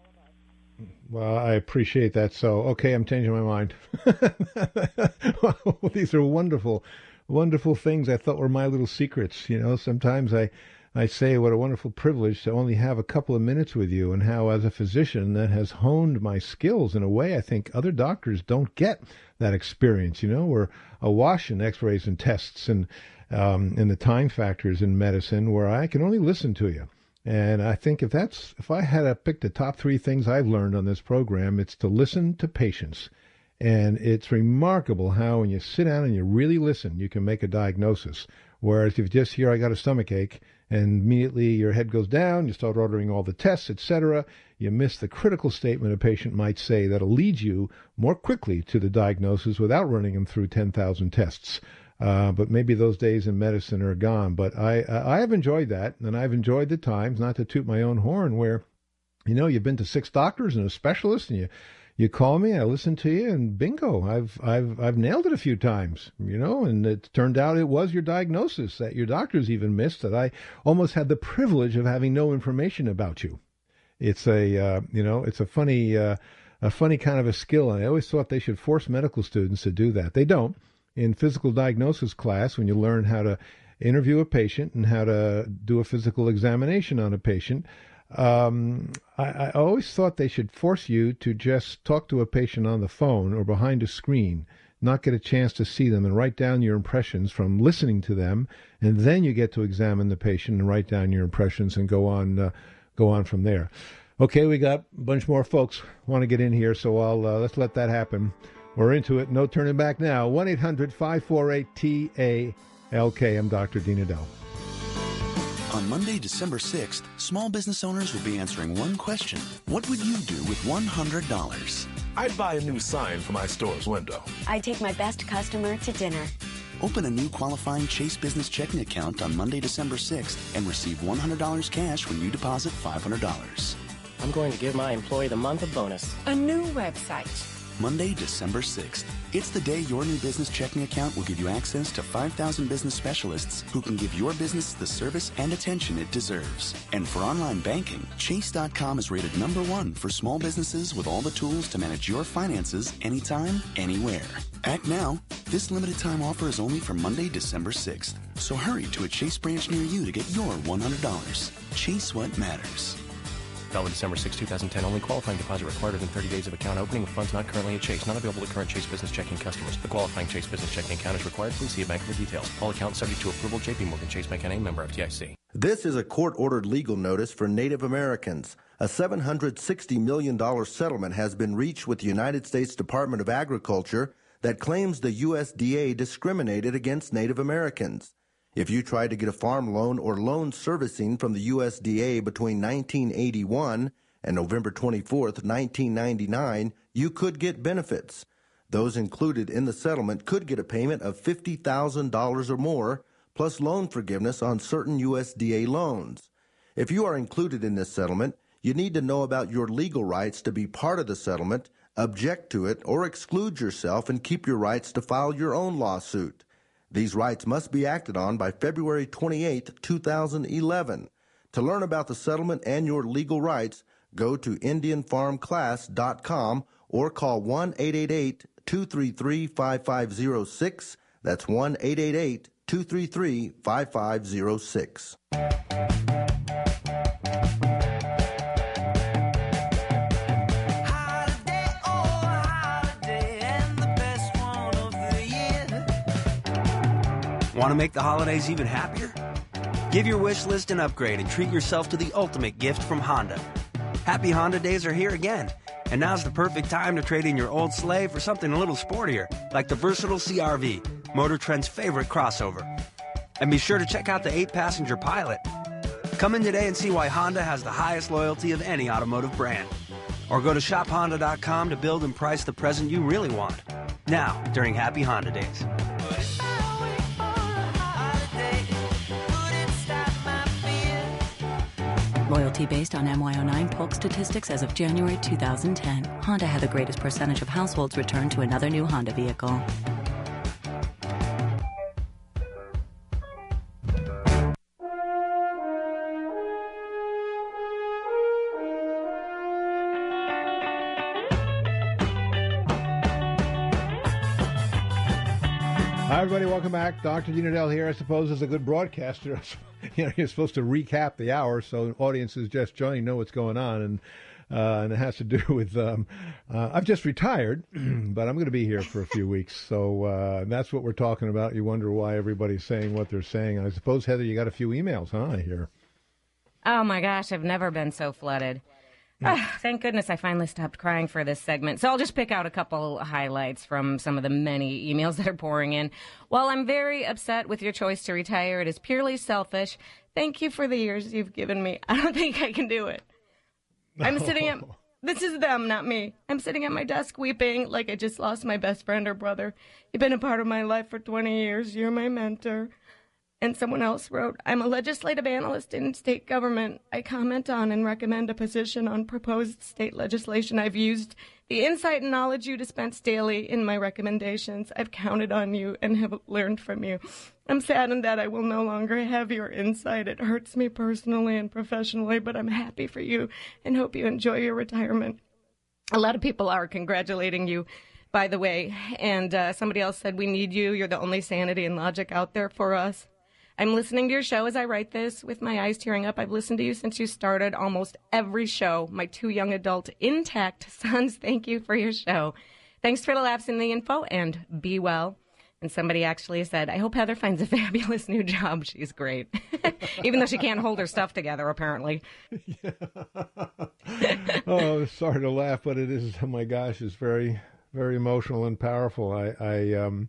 Well, I appreciate that. So, okay, I'm changing my mind. these are wonderful, wonderful things I thought were my little secrets. You know, sometimes I, I say what a wonderful privilege to only have a couple of minutes with you, and how, as a physician, that has honed my skills in a way I think other doctors don't get that experience. You know, we're awash in X-rays and tests and um, and the time factors in medicine, where I can only listen to you. And I think if that's if I had to pick the top three things I've learned on this program, it's to listen to patients. And it's remarkable how when you sit down and you really listen, you can make a diagnosis. Whereas if you just hear I got a stomach ache and immediately your head goes down, you start ordering all the tests, etc., you miss the critical statement a patient might say that'll lead you more quickly to the diagnosis without running them through 10,000 tests. Uh, but maybe those days in medicine are gone. But I I have enjoyed that, and I've enjoyed the times. Not to toot my own horn, where you know you've been to six doctors and a specialist, and you you call me, I listen to you, and bingo, I've I've I've nailed it a few times, you know. And it turned out it was your diagnosis that your doctors even missed. That I almost had the privilege of having no information about you. It's a uh, you know it's a funny uh, a funny kind of a skill, and I always thought they should force medical students to do that. They don't in physical diagnosis class when you learn how to interview a patient and how to do a physical examination on a patient. Um, I, I, always thought they should force you to just talk to a patient on the phone or behind a screen, not get a chance to see them and write down your impressions from listening to them, and then you get to examine the patient and write down your impressions and go on, uh, go on from there. Okay, we got a bunch more folks want to get in here, so I'll uh, let's let that happen. We're into it. No turning back now. 1 800 548 TALK. I'm Dr. Dean Edell.
On Monday, December 6th, small business owners will be answering one question What would you do with $100?
I'd buy a new sign for my store's window.
I'd take my best customer to dinner.
Open a new qualifying Chase Business checking account on Monday, December 6th and receive $100 cash when you deposit $500.
I'm going to give my employee the month of bonus.
A new website
Monday, December 6th. It's the day your new business checking account will give you access to 5,000 business specialists who can give your business the service and attention it deserves. And for online banking, Chase.com is rated number one for small businesses with all the tools to manage your finances anytime, anywhere. Act now. This limited time offer is only for Monday, December 6th. So hurry to a Chase branch near you to get your $100. Chase what matters.
Valid December 6, 2010. Only qualifying deposit required within 30 days of account opening with funds not currently at Chase. Not available to current Chase Business Checking customers. The qualifying Chase Business Checking account is required. Please see a bank for details. All accounts subject to approval. J.P. Morgan Chase Bank NA member FDIC.
This is a court-ordered legal notice for Native Americans. A $760 million settlement has been reached with the United States Department of Agriculture that claims the USDA discriminated against Native Americans. If you tried to get a farm loan or loan servicing from the USDA between 1981 and November 24, 1999, you could get benefits. Those included in the settlement could get a payment of $50,000 or more, plus loan forgiveness on certain USDA loans. If you are included in this settlement, you need to know about your legal rights to be part of the settlement, object to it, or exclude yourself and keep your rights to file your own lawsuit. These rights must be acted on by February 28, 2011. To learn about the settlement and your legal rights, go to IndianFarmClass.com or call 1 888 233 5506. That's 1
Want to make the holidays even happier? Give your wish list an upgrade and treat yourself to the ultimate gift from Honda. Happy Honda days are here again, and now's the perfect time to trade in your old sleigh for something a little sportier, like the versatile CRV, Motor Trend's favorite crossover. And be sure to check out the 8 passenger Pilot. Come in today and see why Honda has the highest loyalty of any automotive brand. Or go to shophonda.com to build and price the present you really want. Now, during Happy Honda Days.
Loyalty based on MY09 Polk statistics as of January 2010. Honda had the greatest percentage of households return to another new Honda vehicle.
Welcome back. Dr. Dean Edell here. I suppose is a good broadcaster, you know, you're supposed to recap the hour so audiences just joining know what's going on. And uh, and it has to do with um, uh, I've just retired, but I'm going to be here for a few weeks. So uh, that's what we're talking about. You wonder why everybody's saying what they're saying. I suppose Heather, you got a few emails, huh? I hear.
Oh my gosh, I've never been so flooded. Ah, thank goodness I finally stopped crying for this segment. So I'll just pick out a couple highlights from some of the many emails that are pouring in. While I'm very upset with your choice to retire, it is purely selfish. Thank you for the years you've given me. I don't think I can do it. I'm sitting at this is them, not me. I'm sitting at my desk weeping like I just lost my best friend or brother. You've been a part of my life for 20 years. You're my mentor. And someone else wrote, I'm a legislative analyst in state government. I comment on and recommend a position on proposed state legislation. I've used the insight and knowledge you dispense daily in my recommendations. I've counted on you and have learned from you. I'm saddened that I will no longer have your insight. It hurts me personally and professionally, but I'm happy for you and hope you enjoy your retirement. A lot of people are congratulating you by the way. And uh, somebody else said, We need you. You're the only sanity and logic out there for us. I'm listening to your show as I write this with my eyes tearing up. I've listened to you since you started almost every show. My two young adult intact sons, thank you for your show. Thanks for the laughs and the info and be well. And somebody actually said, I hope Heather finds a fabulous new job. She's great. Even though she can't hold her stuff together, apparently.
oh, sorry to laugh, but it is, oh my gosh, it's very, very emotional and powerful. I, I, um,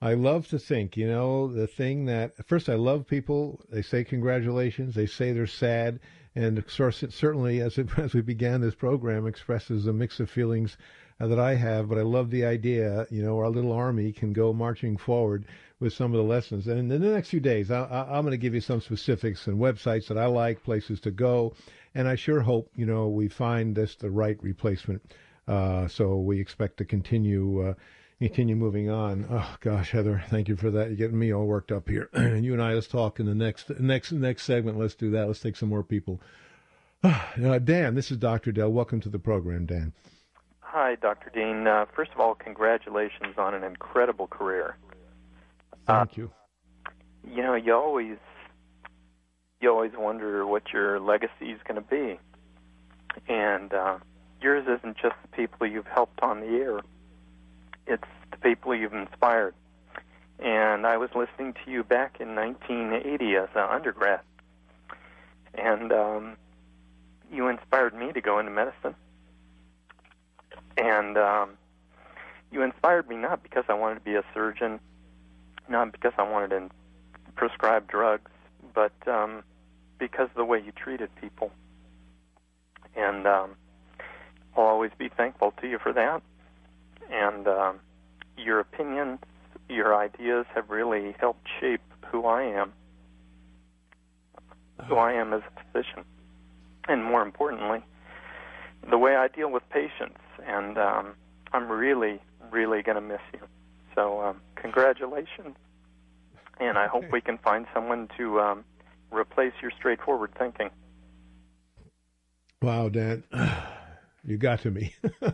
I love to think, you know, the thing that first I love people. They say congratulations. They say they're sad, and certainly, as it, as we began this program, expresses a mix of feelings uh, that I have. But I love the idea, you know, our little army can go marching forward with some of the lessons. And in the next few days, I, I'm going to give you some specifics and websites that I like, places to go, and I sure hope, you know, we find this the right replacement. Uh, so we expect to continue. Uh, continue moving on. Oh gosh, Heather, thank you for that. You're getting me all worked up here. and you and I, let's talk in the next next next segment. Let's do that. Let's take some more people. Uh, Dan, this is Dr. Edell. Welcome to the program, Dan.
Hi, Dr. Dean. Uh, first of all, congratulations on an incredible career.
Thank you.
You know, you always you always wonder what your legacy is going to be, and uh, yours isn't just the people you've helped on the air it's the people you've inspired. And I was listening to you back in 1980 as an undergrad, and um, you inspired me to go into medicine. And um, you inspired me not because I wanted to be a surgeon, not because I wanted to prescribe drugs, but um, because of the way you treated people. And um, I'll always be thankful to you for that and um, your opinions, your ideas have really helped shape who I am, who I am as a physician, and more importantly, the way I deal with patients. And um, I'm really, really going to miss you. So, um, congratulations, and I hope we can find someone to um, replace your straightforward thinking.
Wow, Dan, you got to me.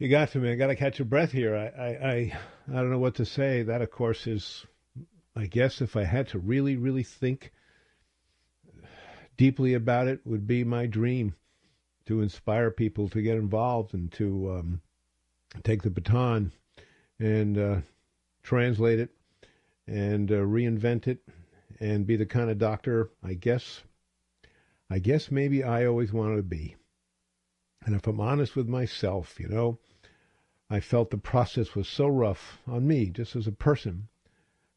you got to me. I got to catch a breath here. I, I, I, I don't know what to say. That, of course, is, I guess, if I had to really, really think deeply about it, would be my dream to inspire people to get involved and to um, take the baton and uh, translate it and uh, reinvent it and be the kind of doctor I guess I guess maybe I always wanted to be. And if I'm honest with myself, you know, I felt the process was so rough on me, just as a person,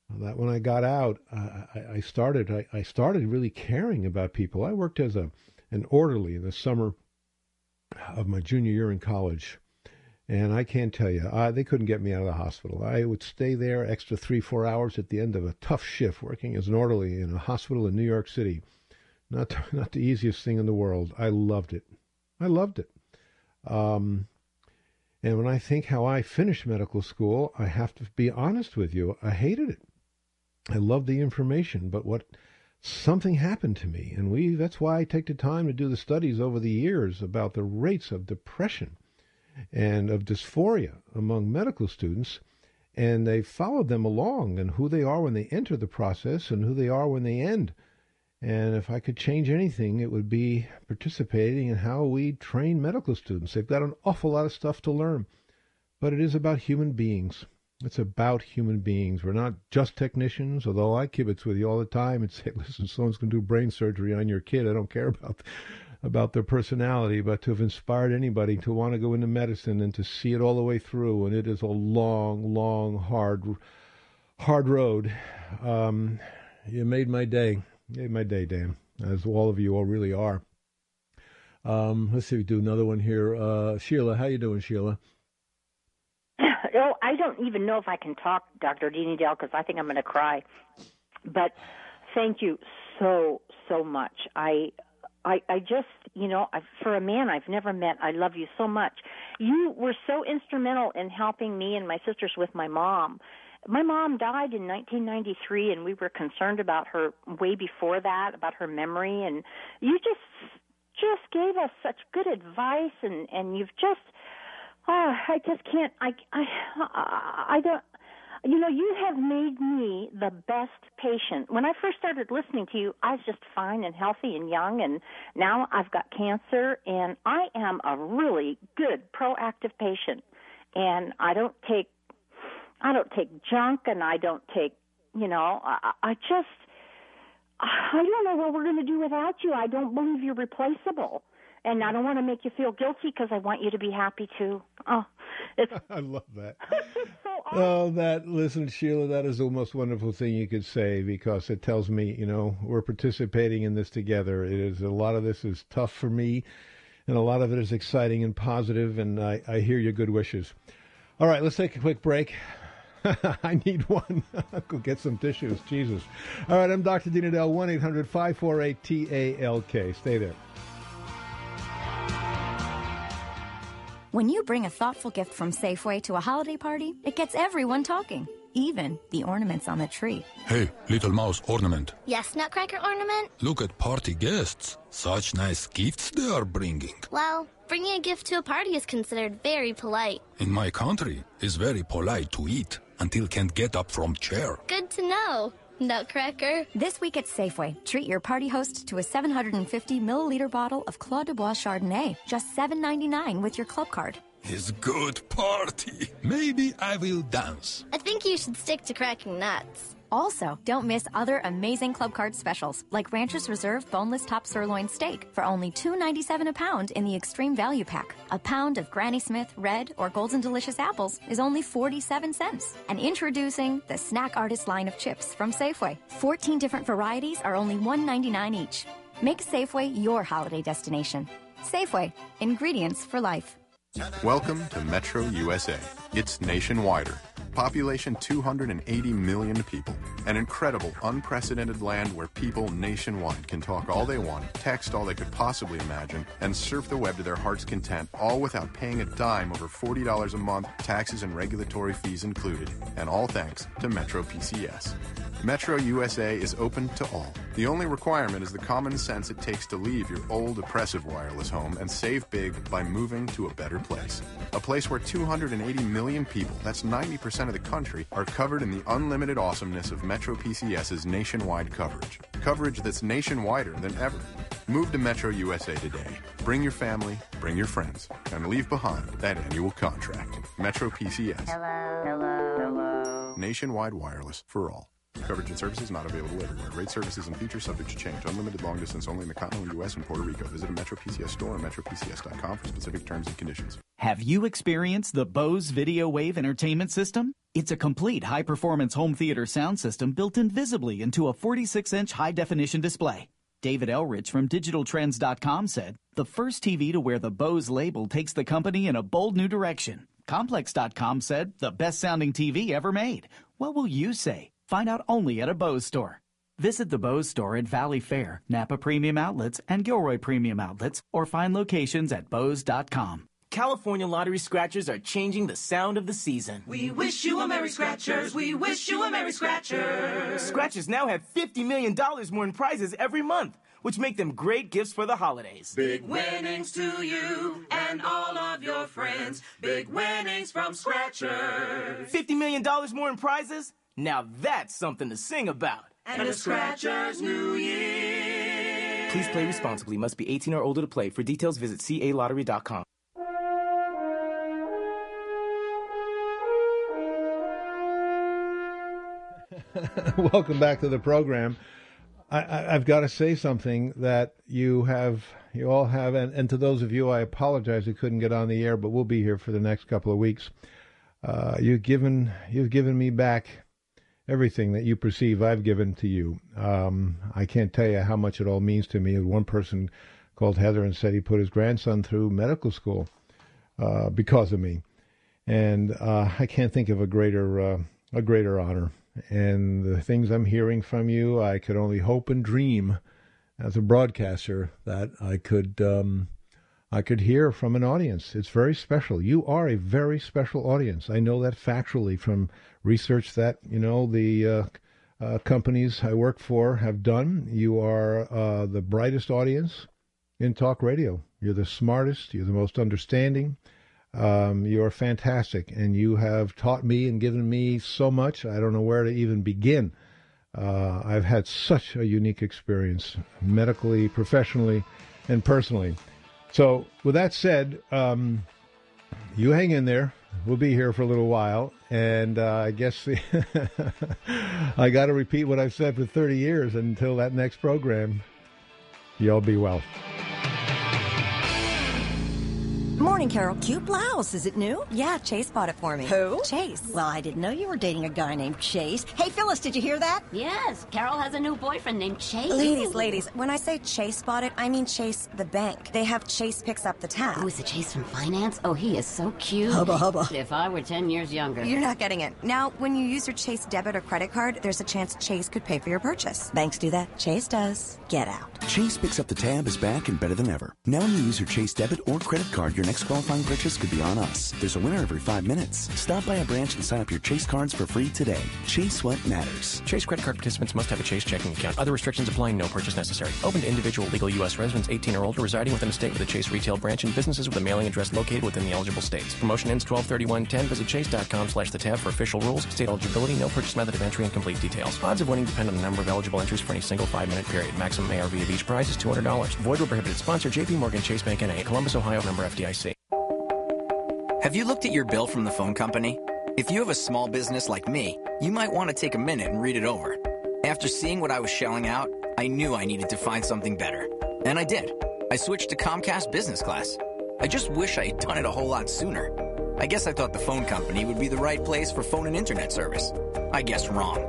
that when I got out, uh, I, I, started I, I, started really caring about people. I worked as a an orderly in the summer of my junior year in college, and I can't tell you, I, they couldn't get me out of the hospital. I would stay there extra three four hours at the end of a tough shift working as an orderly in a hospital in New York City not not the easiest thing in the world. I loved it. I loved it. Um, and when I think how I finished medical school, I have to be honest with you. I hated it. I loved the information, but what something happened to me, and we that's why I take the time to do the studies over the years about the rates of depression and of dysphoria among medical students and they followed them along and who they are when they enter the process and who they are when they end and if I could change anything, it would be participating in how we train medical students. They've got an awful lot of stuff to learn, but it is about human beings. It's about human beings. We're not just technicians, although I kibitz with you all the time and say, listen, someone's going to do brain surgery on your kid. I don't care about about their personality, but to have inspired anybody to want to go into medicine and to see it all the way through, and it is a long, long, hard, hard road. Um, you made my day made my day, Dan, as all of you all really are. Um, let's see, we do another one here. Uh, Sheila, how you doing, Sheila?
Oh, I don't even know if I can talk, Dr. Dean Edell, because I think I'm going to cry. But thank you so so much. I I, I just, you know, I, for a man I've never met, I love you so much. You were so instrumental in helping me and my sisters with my mom my mom died in 1993 and we were concerned about her way before that about her memory. And you just just gave us such good advice and and you've just oh, I just can't I I I don't you know you have made me the best patient. When i first started listening to you i was just fine and healthy and young and now i've got cancer and i am a really good proactive patient. And i don't take I don't take junk and I don't take, you know, I, I just, I don't know what we're going to do without you. I don't believe you're replaceable. And I don't want to make you feel guilty because I want you to be happy too. Oh, it's.
I love that. so oh, that listen, Sheila, that is the most wonderful thing you could say because it tells me, you know, we're participating in this together. It is a lot of this is tough for me, and a lot of it is exciting and positive, and I, I hear your good wishes. All right, let's take a quick break. I need one. Go get some tissues. Jesus. All right, I'm Dr. Dean Edell, 1 800 548 TALK. Stay there.
When you bring a thoughtful gift from Safeway to a holiday party, it gets everyone talking, even the ornaments on the tree.
Hey, little mouse ornament.
Yes, Nutcracker ornament?
Look at party guests. Such nice gifts they are bringing.
Well, bringing a gift to a party is considered very polite.
In my country, it's very polite to eat until can't get up from chair.
Good to know. Nutcracker.
This week at Safeway, treat your party host to a 750 milliliter bottle of Clos du Bois Chardonnay, just $7.99 with your club card.
It's good party. Maybe I will dance.
I think you should stick to cracking nuts.
Also, don't miss other amazing Club Card specials like Rancher's Reserve Boneless Top Sirloin Steak for only $2.97 a pound in the Extreme Value Pack. A pound of Granny Smith Red or Golden Delicious apples is only 47 cents. And introducing the Snack Artist line of chips from Safeway. 14 different varieties are only $1.99 each. Make Safeway your holiday destination. Safeway, ingredients for life.
Welcome to Metro USA. It's nationwider
Population 280 million people. An incredible, unprecedented land where people nationwide can talk all they want, text all they could possibly imagine, and surf the web to their heart's content, all without paying a dime over $40 a month, taxes and regulatory fees included. And all thanks to Metro PCS. Metro USA is open to all. The only requirement is the common sense it takes to leave your old, oppressive wireless home and save big by moving to a better place. A place where 280 million people, that's 90% of the country, are covered in the unlimited awesomeness of Metro PCS's nationwide coverage. Coverage that's nationwider than ever. Move to Metro USA today. Bring your family, bring your friends, and leave behind that annual contract. Metro PCS.
Hello, hello, hello.
Nationwide wireless for all. Coverage and services not available everywhere. Rate services and features subject to change. Unlimited long distance only in the continental U.S. and Puerto Rico. Visit a MetroPCS store or metropcs.com for specific terms and conditions.
Have you experienced the Bose Video Wave Entertainment System? It's a complete high performance home theater sound system built invisibly into a 46 inch high definition display. David Elrich from DigitalTrends.com said, The first TV to wear the Bose label takes the company in a bold new direction. Complex.com said, The best sounding TV ever made. What will you say? Find out only at a Bose store. Visit the Bose store at Valley Fair, Napa Premium Outlets, and Gilroy Premium Outlets, or find locations at Bose.com.
California lottery scratchers are changing the sound of the season.
We wish you a Merry Scratchers. We wish you a Merry Scratchers.
Scratchers now have $50 million more in prizes every month, which make them great gifts for the holidays.
Big winnings to you and all of your friends. Big winnings from Scratchers.
$50 million more in prizes? Now that's something to sing about.
And a Scratchers New Year.
Please play responsibly. Must be 18 or older to play. For details, visit calottery.com.
Welcome back to the program. I, have got to say something that you have, you all have, and, and, to those of you, I apologize we couldn't get on the air, but we'll be here for the next couple of weeks. Uh, you've given, you've given me back everything that you perceive I've given to you. Um, I can't tell you how much it all means to me. One person called Heather and said he put his grandson through medical school uh, because of me, and uh, I can't think of a greater, uh, a greater honor and the things I'm hearing from you, I could only hope and dream as a broadcaster that I could um, I could hear from an audience. It's very special. You are a very special audience. I know that factually from research that you know the uh, uh, companies I work for have done. You are uh, the brightest audience in talk radio. You're the smartest. You're the most understanding. Um, you are fantastic, and you have taught me and given me so much. I don't know where to even begin. Uh, I've had such a unique experience, medically, professionally, and personally. So, with that said, um, you hang in there. We'll be here for a little while, and uh, I guess I got to repeat what I've said for 30 years until that next program. Y'all be well.
Morning, Carol. Cute blouse. Is it new?
Yeah, Chase bought it for me.
Who?
Chase.
Well, I didn't know you were dating a guy named Chase. Hey, Phyllis, did you hear that?
Yes, Carol has a new boyfriend named Chase.
Ladies, ladies, when I say Chase bought it, I mean Chase the bank. They have Chase picks up the tab.
Oh, is it Chase from finance? Oh, he is so cute.
Hubba hubba.
If I were 10 years younger.
You're not getting it. Now, when you use your Chase debit or credit card, there's a chance Chase could pay for your purchase.
Banks do that. Chase does. Get out.
Chase picks up the tab is back and better than ever. Now when you use your Chase debit or credit card, your next qualifying purchase could be on us. There's a winner every five minutes. Stop by a branch and sign up your Chase cards for free today. Chase what matters.
Chase credit card participants must have a Chase checking account. Other restrictions apply. No purchase necessary. Open to individual legal U.S. residents 18 or older residing within a state with a Chase retail branch and businesses with a mailing address located within the eligible states. Promotion ends 123110. Visit chase.com slash the tab for official rules, state eligibility, no purchase method of entry, and complete details. Odds of winning depend on the number of eligible entries for any single five-minute period. Maximum ARV of each prize is $200. Void where prohibited. Sponsor JP Morgan Chase Bank N.A. Columbus, Ohio. Member FDIC.
Have you looked at your bill from the phone company? If you have a small business like me, you might want to take a minute and read it over. After seeing what I was shelling out, I knew I needed to find something better. And I did. I switched to Comcast Business Class. I just wish I had done it a whole lot sooner. I guess I thought the phone company would be the right place for phone and internet service. I guess wrong.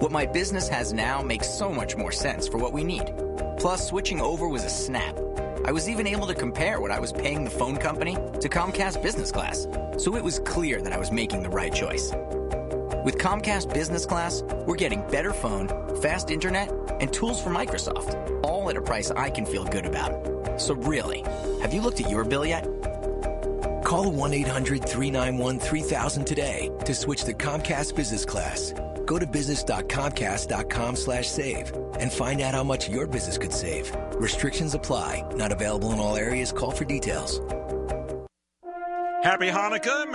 What my business has now makes so much more sense for what we need. Plus, switching over was a snap. I was even able to compare what I was paying the phone company to Comcast Business Class, so it was clear that I was making the right choice. With Comcast Business Class, we're getting better phone, fast internet, and tools from Microsoft, all at a price I can feel good about. So really, have you looked at your bill yet?
Call 1 800 391 3000 today to switch to Comcast Business Class. Go to business.comcast.com slash save and find out how much your business could save. Restrictions apply. Not available in all areas. Call for details.
Happy Hanukkah.